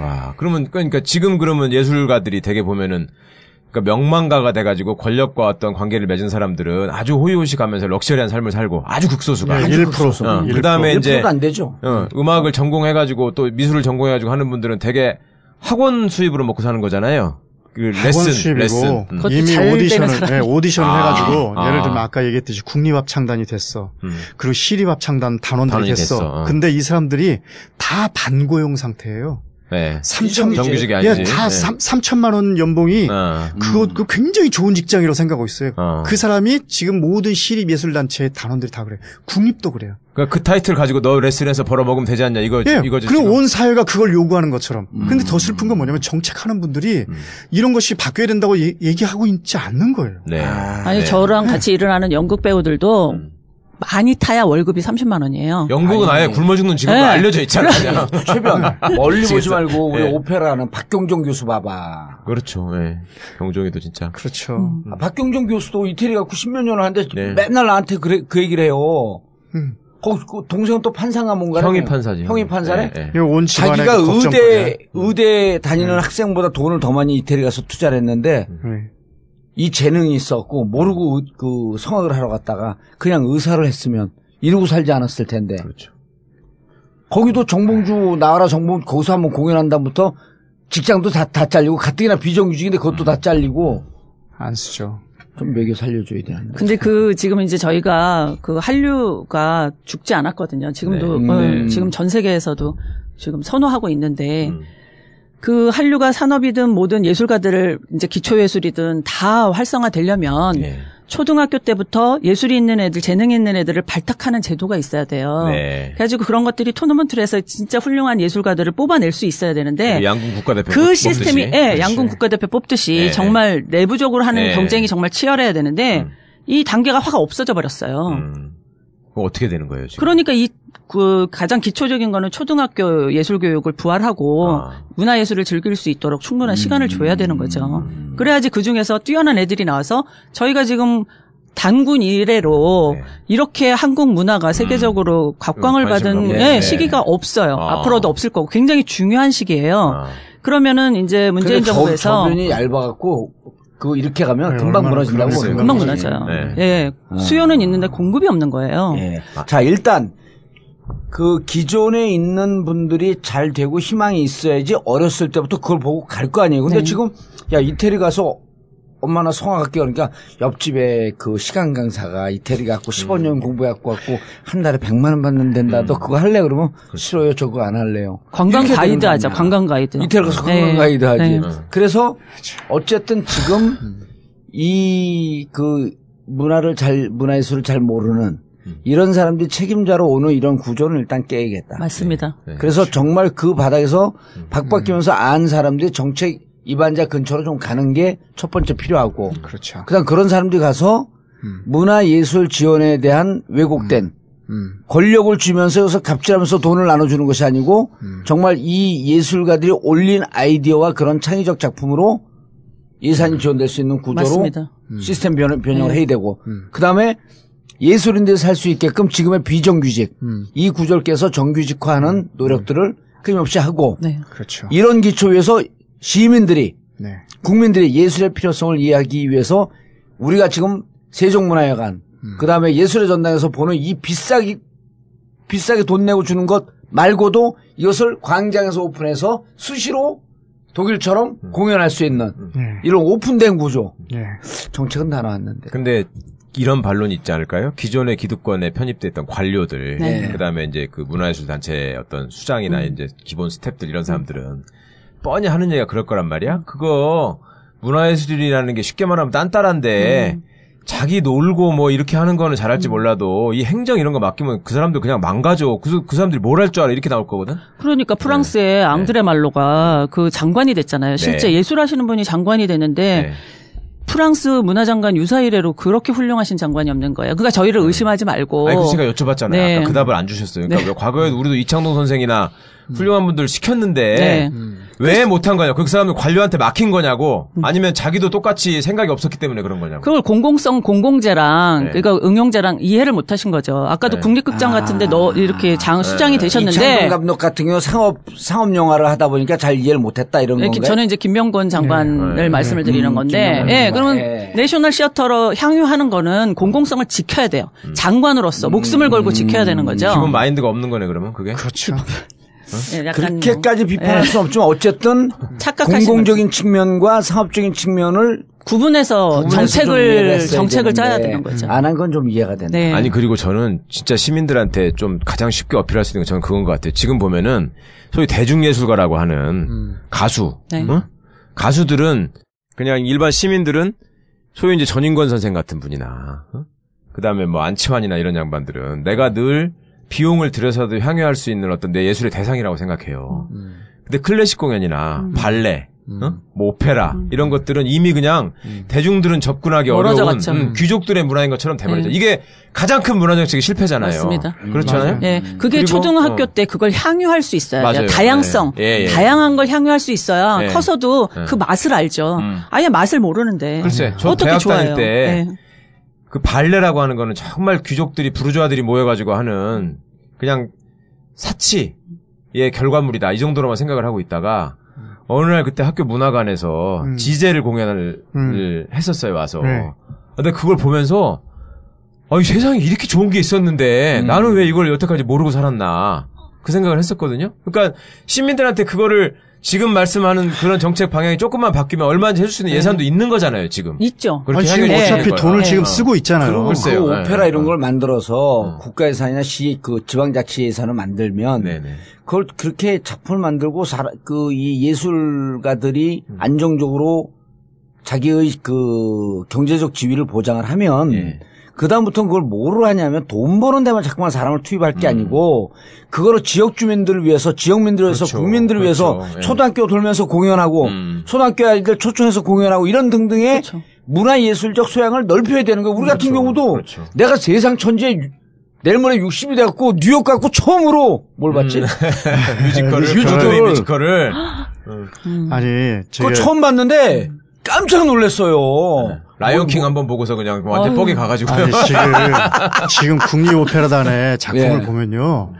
와, 그러면 그러니까 지금 그러면 예술가들이 되게 보면은 그러니까 명망가가 돼가지고 권력과 어떤 관계를 맺은 사람들은 아주 호의호식하면서 럭셔리한 삶을 살고 아주 극소수가. 네, 1%. 어, 1%. 그 다음에 이제 1%가 안 되죠. 어, 음악을 전공해가지고 또 미술을 전공해가지고 하는 분들은 되게 학원 수입으로 먹고 사는 거잖아요. 그 학원 레슨, 수입이고 레슨. 음. 이미 오디션을. 네, 오디션을 아, 해가지고 아. 예를 들면 아까 얘기했듯이 국립합 창단이 됐어. 음. 그리고 시립합 창단 단원들이 됐어. 됐어, 어. 근데 이 사람들이 다 반고용 상태예요. 네. 3천 정규직이 예, 아니지. 다 네. 삼 3천만 원 연봉이 어. 그거 그 굉장히 좋은 직장이라고 생각하고 있어요. 어. 그 사람이 지금 모든 시립 예술 단체 단원들이 다 그래. 요 국립도 그래요. 그러니까 그 타이틀 가지고 너 레슨해서 벌어 먹으면 되지 않냐 이거 예. 이거죠. 그리고 지금. 온 사회가 그걸 요구하는 것처럼. 음. 근데 더 슬픈 건 뭐냐면 정책하는 분들이 이런 것이 바뀌어야 된다고 얘- 얘기하고 있지 않는 거예요. 네. 아 니 네. 저랑 같이 일어나는 연극 배우들도 음. 많이 타야 월급이 30만 원이에요. 영국은 아예 굶어 죽는 직업으로 네. 알려져 있잖아요. 최변 멀리 [LAUGHS] 보지 말고 우리 네. 오페라는 박경종 교수 봐봐. 그렇죠. 예. 경종이도 진짜. 그렇죠. 아, 박경종 교수도 이태리 갖고 십몇 년을 하는데 네. 맨날 나한테 그래, 그 얘기를 해요. 음. 거기 그 동생은 또 판사가 뭔가 형이 판사지. 형이 판사래? 이거 온 집안의 자기가 걱정거리야. 의대 의대 다니는 학생보다 돈을 더 많이 이태리 가서 투자를 했는데 네. 이 재능이 있었고 모르고 의- 그 성악을 하러 갔다가 그냥 의사를 했으면 이러고 살지 않았을 텐데. 그렇죠. 거기도 정봉주 나와라 정봉주 거기서 한번 공연한 다음부터 직장도 다, 다 잘리고 가뜩이나 비정규직인데 그것도 다 잘리고 안 쓰죠. 좀 매겨 살려줘야 되는데. 근데 그 지금 이제 저희가 그 한류가 죽지 않았거든요. 지금도 네. 어, 음. 지금 전 세계에서도 지금 선호하고 있는데 음. 그 한류가 산업이든 모든 예술가들을 이제 기초예술이든 다 활성화되려면 예. 초등학교 때부터 예술이 있는 애들, 재능이 있는 애들을 발탁하는 제도가 있어야 돼요. 네. 그래가지고 그런 것들이 토너먼트를 해서 진짜 훌륭한 예술가들을 뽑아낼 수 있어야 되는데 그 양궁 국가대표 그. 시스템이 예, 양궁 국가대표 뽑듯이 네. 정말 내부적으로 하는 네. 경쟁이 정말 치열해야 되는데 음. 이 단계가 확 없어져 버렸어요. 음. 어떻게 되는 거예요, 지금? 그러니까 이 그 가장 기초적인 거는 초등학교 예술 교육을 부활하고 아. 문화 예술을 즐길 수 있도록 충분한 시간을 줘야 되는 거죠. 음. 그래야지 그 중에서 뛰어난 애들이 나와서 저희가 지금 단군 이래로 네. 이렇게 한국 문화가 세계적으로 각광을 음, 관심 받은. 예, 네. 시기가 없어요. 아. 앞으로도 없을 거고 굉장히 중요한 시기예요. 아. 그러면 이제 문재인 근데 저- 정부에서 저 변이 얇아갖고 그 이렇게 가면 네, 금방 무너진다고. 그런 금방. 무너져요. 네. 예, 아. 수요는 있는데 공급이 없는 거예요. 예. 자, 일단 그 기존에 있는 분들이 잘 되고 희망이 있어야지 어렸을 때부터 그걸 보고 갈 거 아니에요. 근데 네. 지금 야 이태리 가서 엄마 나 성악 할게 그러니까 옆집에 그 시간 강사가 이태리 갖고 15년 공부해갖고 갖고 한 달에 100만 원 받는 된다. 너 그거 할래 그러면 싫어요. 저거 안 할래요. 관광 가이드 하자. 관광 가이드. 이태리 가서 네. 관광 가이드 하지. 네. 그래서 어쨌든 지금 이 그 문화를 잘 문화예술을 잘 모르는 이런 사람들이 책임자로 오는 이런 구조는 일단 깨야겠다. 맞습니다. 네. 그래서 정말 그 바닥에서 박바뀌면서 안 사람들이 정책 입안자 근처로 좀 가는 게 첫 번째 필요하고 그렇죠. 그다음 그런 사람들이 가서 문화 예술 지원에 대한 왜곡된 음. 권력을 주면서 여기서 갑질하면서 돈을 나눠주는 것이 아니고 정말 이 예술가들이 올린 아이디어와 그런 창의적 작품으로 예산이 지원될 수 있는 구조로 맞습니다. 시스템 변, 변형을 네. 해야 되고 그 다음에 예술인들이 살 수 있게끔 지금의 비정규직 음. 이 구조를 깨서 정규직화하는 노력들을 끊임없이 하고 네. 그렇죠. 이런 기초 위에서 시민들이 네. 국민들이 예술의 필요성을 이해하기 위해서 우리가 지금 세종문화회관 그다음에 예술의 전당에서 보는 이 비싸게 비싸게 돈 내고 주는 것 말고도 이것을 광장에서 오픈해서 수시로 독일처럼 공연할 수 있는 네. 이런 오픈된 구조 네. 정책은 다 나왔는데 근데 이런 반론이 있지 않을까요? 기존의 기득권에 편입됐던 관료들, 네. 그다음에 이제 그 문화예술 단체 어떤 수장이나 이제 기본 스탭들 이런 사람들은 뻔히 하는 얘기가 그럴 거란 말이야. 그거 문화예술이라는 게 쉽게 말하면 딴따라인데 자기 놀고 뭐 이렇게 하는 거는 잘할지 몰라도 이 행정 이런 거 맡기면 그 사람들 그냥 망가져. 그, 그 사람들이 뭘 할 줄 알아 이렇게 나올 거거든. 그러니까 네. 프랑스의 앙드레 말로가 그 장관이 됐잖아요. 실제 네. 예술하시는 분이 장관이 됐는데 네. 프랑스 문화장관 유사 이래로 그렇게 훌륭하신 장관이 없는 거예요. 그러니까 저희를 의심하지 말고. 네. 아니, 그 제가 여쭤봤잖아요. 네. 아까 그 답을 안 주셨어요. 그러니까 네. 왜 과거에도 우리도 이창동 선생이나 훌륭한 분들 시켰는데 네. 왜 못한 거냐? 그 사람은 관료한테 막힌 거냐고? 아니면 자기도 똑같이 생각이 없었기 때문에 그런 거냐고? 그걸 공공성 공공재랑 네. 그러니까 응용재랑 이해를 못 하신 거죠. 아까도 네. 국립극장 같은데 너 이렇게 장 수장이 네. 이창동 되셨는데 감독 같은 경우 상업 상업 영화를 하다 보니까 잘 이해를 못했다 이런 건가요? 저는 이제 김명곤 장관을 네. 말씀을 네. 드리는 음, 건데, 김명곤 예. 그러면 네. 내셔널 시어터로 향유하는 거는 공공성을 지켜야 돼요. 장관으로서 목숨을 걸고 지켜야 되는 거죠. 기본 마인드가 없는 거네 그러면 그게? 그렇죠. 예, 약간 뭐, 그렇게까지 비판할 수는 없지만 어쨌든 [LAUGHS] 공공적인 측면과 상업적인 측면을 구분해서 정책을 정책을 짜야 되는데 되는 거죠. 안 한 건 좀 이해가 되네. 네. 아니 그리고 저는 진짜 시민들한테 좀 가장 쉽게 어필할 수 있는 건 저는 그건 것 같아요. 지금 보면은 소위 대중예술가라고 하는 가수, 네. 어? 가수들은 그냥 일반 시민들은 소위 이제 전인권 선생 같은 분이나 어? 그다음에 뭐 안치환이나 이런 양반들은 내가 늘 비용을 들여서도 향유할 수 있는 어떤 내 예술의 대상이라고 생각해요. 근데 클래식 공연이나 발레, 어? 뭐 오페라 이런 것들은 이미 그냥 대중들은 접근하기 어려운. 음, 귀족들의 문화인 것처럼 돼버렸죠. 네. 이게 가장 큰 문화 정책의 실패잖아요. 맞습니다. 그렇잖아요. 예, 그게 그리고, 초등학교 어. 때 그걸 향유할 수 있어야. 맞아요. 다양성, 예, 예, 예. 다양한 걸 향유할 수 있어야 예. 커서도 예. 그 맛을 알죠. 음. 아예 맛을 모르는데 글쎄, 저 어떻게 대학 좋아해요? 다닐 때 예. 그 발레라고 하는 거는 정말 귀족들이 부르주아들이 모여가지고 하는 그냥 사치의 결과물이다 이 정도로만 생각을 하고 있다가 어느 날 그때 학교 문화관에서 음. 지제를 공연을 음. 했었어요 와서 네. 근데 그걸 보면서 아이 세상에 이렇게 좋은 게 있었는데 나는 왜 이걸 여태까지 모르고 살았나 그 생각을 했었거든요 그러니까 시민들한테 그거를 지금 말씀하는 그런 정책 방향이 조금만 바뀌면 얼마든지 해줄 수 있는 예산도 있는 거잖아요 지금 있죠. 그렇게 아니, 지금 어차피 주시는 돈을. 지금 어. 쓰고 있잖아요. 그리고 글쎄요. 그 네, 오페라 네. 이런 걸 만들어서 어. 국가 예산이나 시, 그 지방자치 예산을 만들면 네네. 그걸 그렇게 작품을 만들고 그 이 예술가들이 음. 안정적으로 자기의 그 경제적 지위를 보장을 하면 예. 그다음부터는 그걸 뭐로 하냐면 돈 버는 데만 자꾸만 사람을 투입할 게 음. 아니고 그거로 지역 주민들을 위해서 지역민들을 위해서 그렇죠. 국민들을 위해서 그렇죠. 예. 초등학교 돌면서 공연하고 음. 초등학교 아이들 초청해서 공연하고 이런 등등의 그렇죠. 문화예술적 소양을 넓혀야 되는 거예요. 우리 같은 그렇죠. 경우도 그렇죠. 내가 세상 천지에 유- 내일 모레 60이 돼갖고 뉴욕 가갖고 처음으로 뭘 봤지? [LAUGHS] 뮤지컬을 뮤지컬을. 브로드웨이 뮤지컬을 아니, 제가 그거 처음 봤는데 깜짝 놀랐어요. 라이온 뭐, 킹 뭐, 한번 보고서 그냥 완전 아유. 뻑이 가가지고요. 아니, 지금, 지금 국립오페라단의 작품을 예. 보면요.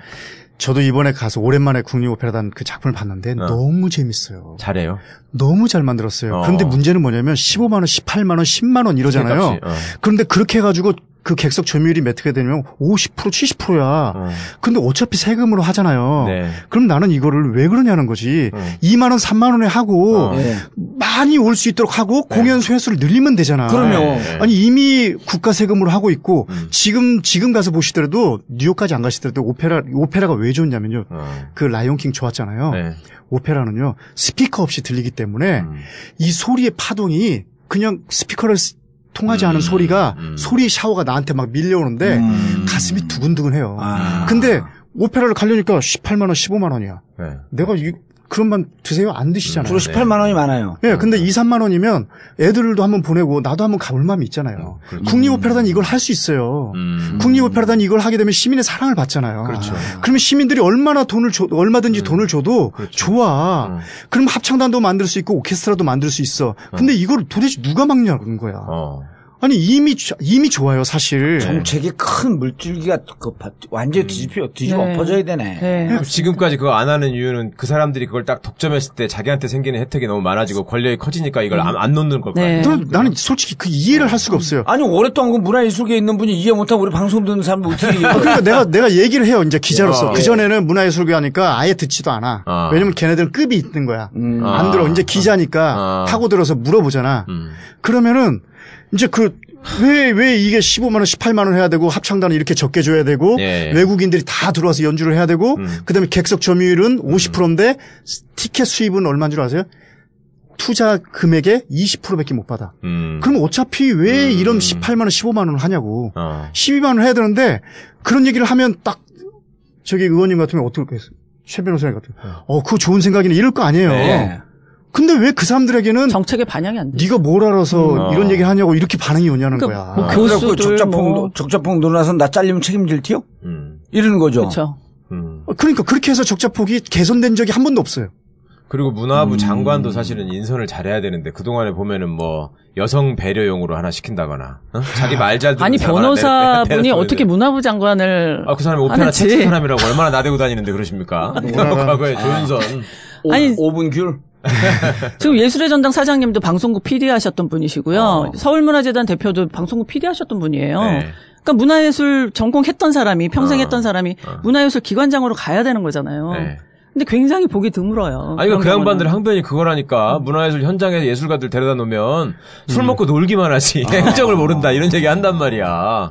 저도 이번에 가서 오랜만에 국립오페라단 그 작품을 봤는데 어. 너무 재밌어요. 잘해요. 너무 잘 만들었어요. 어. 그런데 문제는 뭐냐면 15만 원, 18만 원, 10만 원 이러잖아요. 값이, 어. 그런데 그렇게 해가지고 그 객석 점유율이 몇개 되냐면 50% 70%야. 어. 근데 어차피 세금으로 하잖아요. 네. 그럼 나는 이거를 왜 그러냐는 거지. 어. 2만 원, 3만 원에 하고 어. 예. 많이 올 수 있도록 하고 공연 수 횟수를 늘리면 되잖아. 그럼요. 네. 아니 이미 국가 세금으로 하고 있고 음. 지금 지금 가서 보시더라도 뉴욕까지 안 가시더라도 오페라 오페라가 왜 좋냐면요. 어. 그 라이온킹 좋았잖아요. 네. 오페라는요 스피커 없이 들리기 때문에 음. 이 소리의 파동이 그냥 스피커를 쓰- 통하지 않은 음, 소리가 음. 소리 샤워가 나한테 막 밀려오는데 음. 가슴이 두근두근해요. 아. 근데 오페라를 가려니까 18만 원, 15만 원이야. 네. 내가 이, 그런만 드세요? 안 드시잖아요. 주로 18만 원이 많아요. 예, 근데 2, 3만 원이면 애들도 한번 보내고 나도 한번 가볼 마음이 있잖아요. 그렇죠. 국립오페라단 이걸 할 수 있어요. 음. 국립오페라단 이걸 하게 되면 시민의 사랑을 받잖아요. 그렇죠. 그러면 시민들이 얼마나 돈을 줘, 얼마든지 돈을 줘도 그렇죠. 좋아. 음. 그럼 합창단도 만들 수 있고 오케스트라도 만들 수 있어. 근데 이걸 도대체 누가 막냐는 거야. 어. 아니 이미 조- 이미 좋아요 사실. 정책이 큰 물줄기가 그 바- 완전히 뒤집혀 뒤집어 네. 엎어져야 되네. 네. 지금까지 그거 안 하는 이유는 그 사람들이 그걸 딱 독점했을 때 자기한테 생기는 혜택이 너무 많아지고 권력이 커지니까 이걸 안, 안 놓는 걸거 네. 나는 솔직히 그 이해를 할 수가 없어요. 아니 오랫동안 그 문화예술계에 있는 분이 이해 못하고 우리 방송 듣는 사람 어떻게 이해해? 그러니까 내가 내가 얘기를 해요 이제 기자로서 어. 그 전에는 문화예술가 하니까 아예 듣지도 않아. 어. 왜냐면 걔네들은 급이 있는 거야. 음. 안 들어 이제 기자니까 어. 타고 들어서 물어보잖아. 음. 그러면은 이제 그 왜, 왜 이게 15만원, 18만원 해야 되고, 합창단은 이렇게 적게 줘야 되고, 예. 외국인들이 다 들어와서 연주를 해야 되고, 음. 그 다음에 객석 점유율은 50%인데, 티켓 수입은 얼마인 줄 아세요? 투자 금액의 20%밖에 못 받아. 음. 그럼 어차피 왜 음. 이런 18만 원, 15만 원을 하냐고. 어. 12만원 해야 되는데, 그런 얘기를 하면 딱, 저기 의원님 같으면 어떻게 했어요? 최 변호사님 같으면, 어, 그거 좋은 생각이네. 이럴 거 아니에요. 네. 근데 왜 그 사람들에게는 정책에 반영이 안 돼. 네가 뭘 알아서 음. 이런 얘기 하냐고 이렇게 반응이 오냐는 그러니까 거야. 뭐그 교수들 적자폭 뭐 적자폭 늘어나서 나 잘리면 책임질 티요? 음. 이러는 거죠. 그렇죠. 음. 어, 그러니까 그렇게 해서 적자폭이 개선된 적이 한 번도 없어요. 그리고 문화부 음. 장관도 사실은 인선을 잘해야 되는데 그동안에 보면은 뭐 여성 배려용으로 하나 시킨다거나 어? 자기 말 잘 듣는 아니 변호사분이 [LAUGHS] 어떻게 문화부 장관을 아, 그 사람이 오페라. 책친 사람이라고 얼마나 나대고 다니는데 그러십니까? [LAUGHS] 과거에 조윤선. 오, 아니- 5분 귤. [LAUGHS] 지금 예술의 전당 사장님도 방송국 PD 하셨던 분이시고요. 어. 서울문화재단 대표도 방송국 PD 하셨던 분이에요. 네. 그러니까 문화예술 전공했던 사람이 평생 어. 했던 사람이 어. 문화예술 기관장으로 가야 되는 거잖아요. 네. 근데 굉장히 보기 드물어요. 아니, 그 양반들. 항변이 그거라니까. 문화예술 현장에 예술가들 데려다 놓으면 술 음. 먹고 놀기만 하지. 아. [LAUGHS] 행정을 모른다. 이런 얘기 한단 말이야. 어?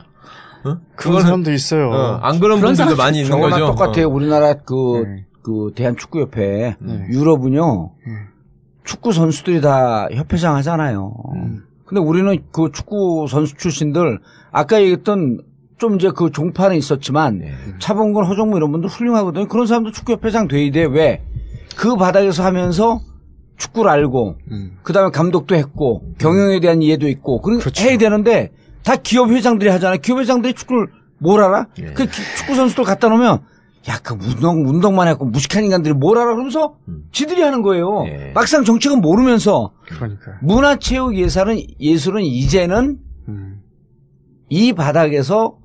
그런 그거는- 사람도 있어요. 어, 안 그런 그런 분들도 많이 있는 거죠. 똑같아요. 어. 우리나라 그, 네. 그 대한축구협회 네. 유럽은요 네. 축구 선수들이 다 협회장 하잖아요. 음. 근데 우리는 그 축구 선수 출신들 아까 얘기했던 좀 이제 그 종파는 있었지만 네. 차범근, 허정무 이런 분들 훌륭하거든요. 그런 사람도 축구협회장 돼야 돼. 왜? 그 바닥에서 하면서 축구를 알고 음. 그 다음에 감독도 했고 경영에 대한 이해도 있고 그런 그렇죠. 해야 되는데 다 기업 회장들이 하잖아요. 기업 회장들이 축구를 뭘 알아? 예. 그 기- 축구 선수들 갖다 놓으면 야, 그 운동, 운동만 했고 무식한 인간들이 뭘 알아? 그러면서 지들이 하는 거예요. 예. 막상 정책은 모르면서 그러니까. 문화체육 예산은 예술은 이제는 음. 이 바닥에서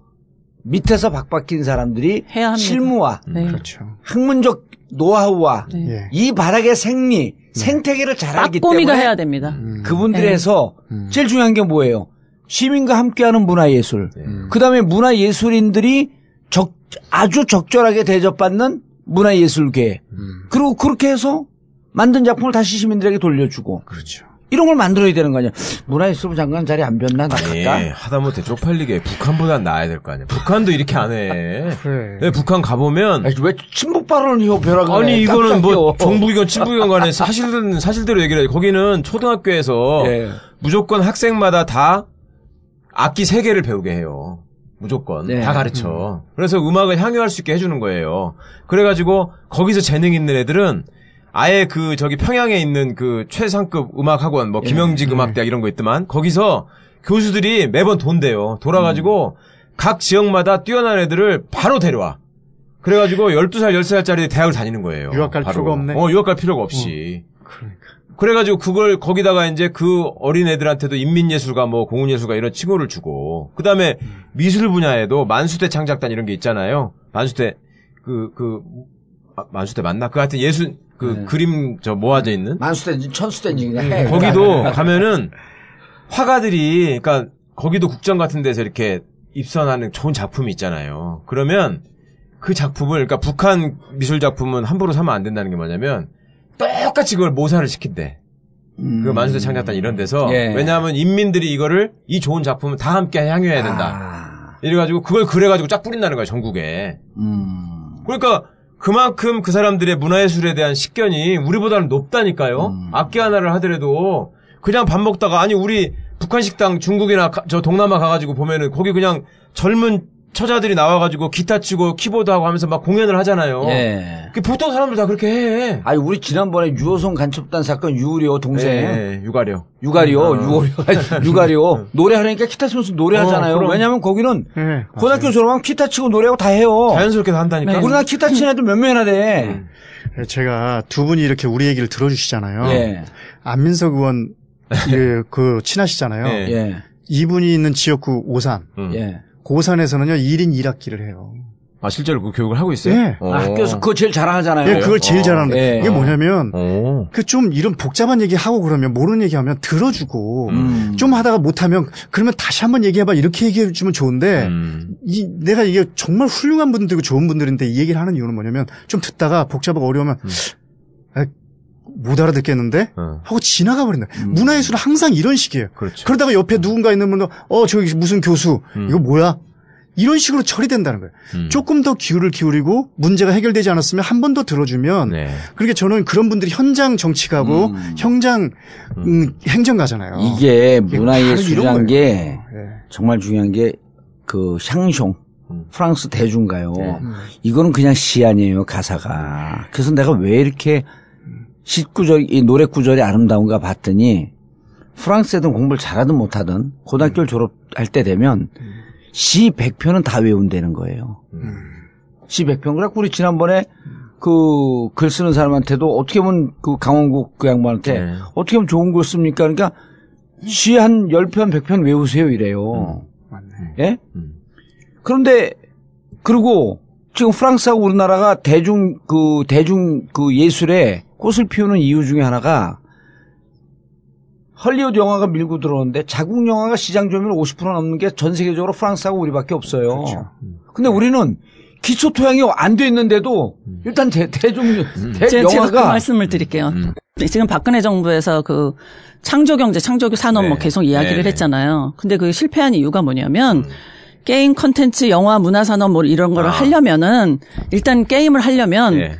밑에서 박박힌 사람들이 해야 합니다. 실무와 네. 그렇죠. 학문적 노하우와 네. 예. 이 바닥의 생리, 생태계를 잘 알기 때문에 해야 됩니다. 음. 그분들이 네. 해서 음. 제일 중요한 게 뭐예요? 시민과 함께하는 문화예술. 음. 그 다음에 문화예술인들이 적, 아주 적절하게 대접받는 문화예술계. 음. 그리고 그렇게 해서 만든 작품을 다시 시민들에게 돌려주고. 그렇죠. 이런 걸 만들어야 되는 거 아니야. 문화예술부 장관 자리 안 변나? 나 아니, 갈까? 하다못해 쪽팔리게 북한보단 나아야 될 거 아니야. 북한도 이렇게 안 해. 그래. 네, 북한 가보면 아니, 왜 친북 발언을 벼락을 아니 해? 이거는 뭐. 정부기관 [LAUGHS] 친부기관 간에 사실은 사실대로 얘기를 해. 거기는 초등학교에서 예. 무조건 학생마다 다 악기 세 개를 배우게 해요. 무조건 네. 다 가르쳐. 그래서 음악을 향유할 수 있게 해주는 거예요. 그래가지고 거기서 재능 있는 애들은 아예 그 저기 평양에 있는 그 최상급 음악 학원 뭐 김영직 음악대학 이런 거 있더만 거기서 교수들이 매번 돈대요. 돌아가지고 각 지역마다 뛰어난 애들을 바로 데려와. 그래가지고 12살, 13살짜리 대학을 다니는 거예요. 유학 갈 바로. 필요가 없네. 어, 유학 갈 필요가 없이. 그러니까. 그래가지고 그걸 거기다가 이제 그 어린 애들한테도 인민예술가 뭐 공훈예술가 이런 칭호를 주고 그 다음에 미술 분야에도 만수대 창작단 이런 게 있잖아요. 만수대 그그 만수대 맞나? 그 하여튼 예술 그 네. 그림 저 모아져 있는 만수대인지 천수대인지 그냥 해. 거기도 가면은 화가들이 그러니까 거기도 국정 같은 데서 이렇게 입선하는 좋은 작품이 있잖아요. 그러면 그 작품을 그러니까 북한 미술 작품은 함부로 사면 안 된다는 게 뭐냐면 똑같이 그걸 모사를 시킨대. 음. 그 만수대 창작단 이런 데서 예. 왜냐하면 인민들이 이거를 이 좋은 작품을 다 함께 향유해야 된다. 아. 이래가지고 그걸 그래가지고 쫙 뿌린다는 거야 전국에. 음. 그러니까 그만큼 그 사람들의 문화예술에 대한 식견이 우리보다는 높다니까요. 음. 악기 하나를 하더라도 그냥 밥 먹다가 아니 우리 북한 식당 중국이나 가- 저 동남아 가가지고 보면은 거기 그냥 젊은 처자들이 나와가지고 기타 치고 키보드 하고 하면서 막 공연을 하잖아요. 예. 그 보통 사람들 다 그렇게 해. 아니 우리 지난번에 유호성 간첩단 사건 유우리오 동생 네, 육아려. 유가리오 어. 유오리오 [LAUGHS] 유가리오 노래하니까 기타 치면서 노래하잖아요. 어, 그럼. 왜냐하면 거기는 네, 고등학교 졸업하면 기타 치고 노래하고 다 해요. 자연스럽게 다 한다니까. 네. 우리나라 기타 치는 애들 몇 명이나 돼. 음. 맞아요. 제가 두 분이 이렇게 우리 얘기를 들어주시잖아요. 예. 안민석 의원 [LAUGHS] 예, 그 친하시잖아요. 예. 예. 이분이 있는 지역구 오산. 음. 예. 고산에서는요 1인 1학기를 해요. 아 실제로 그 교육을 하고 있어요? 예. 어. 아, 학교에서 그거 제일 자랑하잖아요. 예, 그걸 제일 어. 잘하는 예. 이게 뭐냐면 어. 그좀 이런 복잡한 얘기 하고 그러면 모르는 얘기 하면 들어주고 음. 좀 하다가 못하면 그러면 다시 한번 얘기해봐 이렇게 얘기해 주면 좋은데 음. 이 내가 이게 정말 훌륭한 분들이고 좋은 분들인데 이 얘기를 하는 이유는 뭐냐면 좀 듣다가 복잡하고 어려우면 아, 못 알아듣겠는데 어. 하고 지나가 버린다. 문화예술은 항상 이런 식이에요. 그렇죠. 그러다가 옆에 누군가 있는 분도 어 저기 무슨 교수 음. 이거 뭐야? 이런 식으로 처리된다는 거예요. 음. 조금 더 기울을 기울이고 문제가 해결되지 않았으면 한 번 더 들어주면 네. 그러니까 저는 그런 분들이 현장 정치가고 음. 현장 음, 행정가잖아요. 이게 문화예술이란. 게 예. 정말 중요한 게 그 샹숑 음. 프랑스 대중가요. 네. 이거는 그냥 시 아니에요 가사가. 그래서 내가 왜 이렇게 시구절 이 노래 구절이 아름다운가 봤더니 프랑스 애들 공부를 잘하든 못하든 고등학교를 졸업할 때 되면 시 100편은 다 외운다는 거예요. 시 100편. 그래갖고 우리 지난번에 그 글 쓰는 사람한테도 어떻게 보면 그 강원국 그 양반한테 네. 어떻게 하면 좋은 글 씁니까? 그러니까 시 한 10편, 100편 외우세요 이래요. 예? 음. 그런데 그리고 지금 프랑스하고 우리나라가 대중 그 대중 그 예술에 꽃을 피우는 이유 중에 하나가 헐리우드 영화가 밀고 들어오는데 자국 영화가 시장 점유율 50% 넘는 게 전 세계적으로 프랑스하고 우리밖에 없어요. 근데 우리는 기초 토양이 안 돼 있는데도 일단 대, 대중 대, 제가, 제가 그 영화가 말씀을 드릴게요. 음. 지금 박근혜 정부에서 그 창조 경제, 창조 산업 뭐 네. 계속 이야기를 네. 했잖아요. 근데 그 실패한 이유가 뭐냐면 게임 컨텐츠, 영화, 문화 산업 뭐 이런 거를 아. 하려면은 일단 게임을 하려면 예.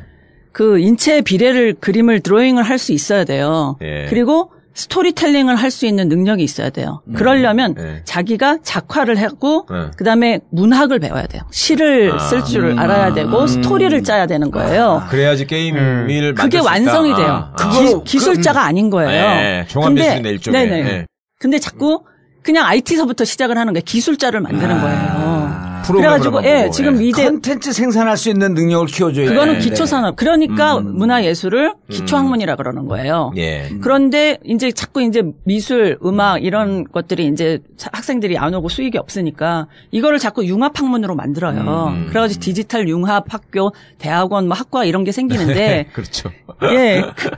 그 인체 비례를 그림을 드로잉을 할 수 있어야 돼요. 예. 그리고 스토리텔링을 할 수 있는 능력이 있어야 돼요. 그러려면 예. 자기가 작화를 하고 예. 그다음에 문학을 배워야 돼요. 시를 아. 쓸줄 알아야 되고 스토리를 짜야 되는 거예요. 그래야지 게임을 그게 만들 수 완성이 있다. 돼요. 아. 기, 술자가 아닌 거예요. 네, 종합예술인데 일종의. 네네. 네. 근데 자꾸 그냥 IT서부터 시작을 하는 거예요. 기술자를 만드는 거예요. 그래가지고 예, 지금 예. 미대 컨텐츠 생산할 수 있는 능력을 키워줘야 그거는. 기초 산업. 그러니까 음. 문화 예술을 기초 학문이라 그러는 거예요. 예. 그런데 이제 자꾸 이제 미술, 음악 이런 것들이 이제 자- 학생들이 안 오고 수익이 없으니까 이거를 자꾸 융합 학문으로 만들어요. 음. 그래가지고 디지털 융합 학교, 대학원, 뭐 학과 이런 게 생기는데 [LAUGHS] 그렇죠. 예. 그-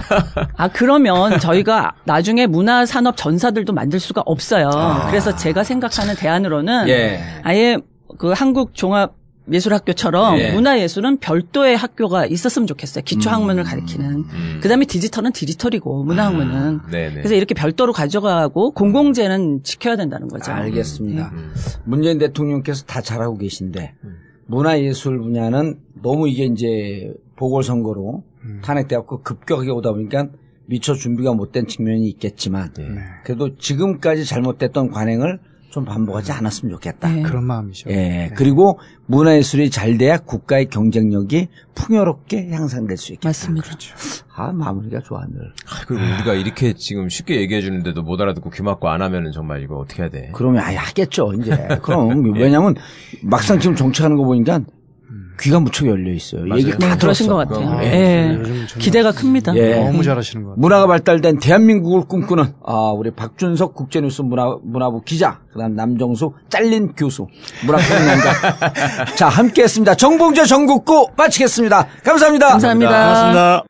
아, 그러면 저희가 나중에 문화 산업 전사들도 만들 수가 없어요. 그래서 제가 생각하는 대안으로는 예. 아예 그 한국 종합 예술학교처럼 예. 문화예술은 별도의 학교가 있었으면 좋겠어요. 기초학문을 가리키는. 음. 그다음에 디지털은 디지털이고 문화학문은. 네네. 그래서 이렇게 별도로 가져가고 공공재는 지켜야 된다는 거죠. 알겠습니다. 음. 문재인 대통령께서 다 잘하고 계신데 문화예술 분야는 너무 이게 이제 보궐선거로 탄핵돼갖고 급격하게 오다 보니까 미처 준비가 못된 측면이 있겠지만 네. 그래도 지금까지 잘못됐던 관행을 좀 반복하지 않았으면 좋겠다. 네. 그런 마음이죠. 예, 그리고 문화예술이 잘 돼야 국가의 경쟁력이 풍요롭게 향상될 수 있겠다. 맞습니다. 아, 마무리가 좋아, 늘. 아, 그리고 우리가 이렇게 지금 쉽게 얘기해 주는데도 못 알아듣고 귀 막고 안 하면은 정말 이거 어떻게 해야 돼? 그러면 아예 하겠죠, 이제. [LAUGHS] 그럼, 왜냐면 막상 지금 정치하는 거 보니까 귀가 무척 열려 있어요. 얘기 다 네, 그러신 것. 같아요. 예. 예. 기대가 큽니다. 예. 너무 잘하시는 것 같아요. 문화가 발달된 대한민국을 꿈꾸는 아 우리 박준석 국제뉴스 문화 문화부 기자 그다음 남정수 잘린 교수 문화평론가 [LAUGHS] 자 함께했습니다 정봉재 전국구 마치겠습니다 감사합니다 감사합니다. 고맙습니다.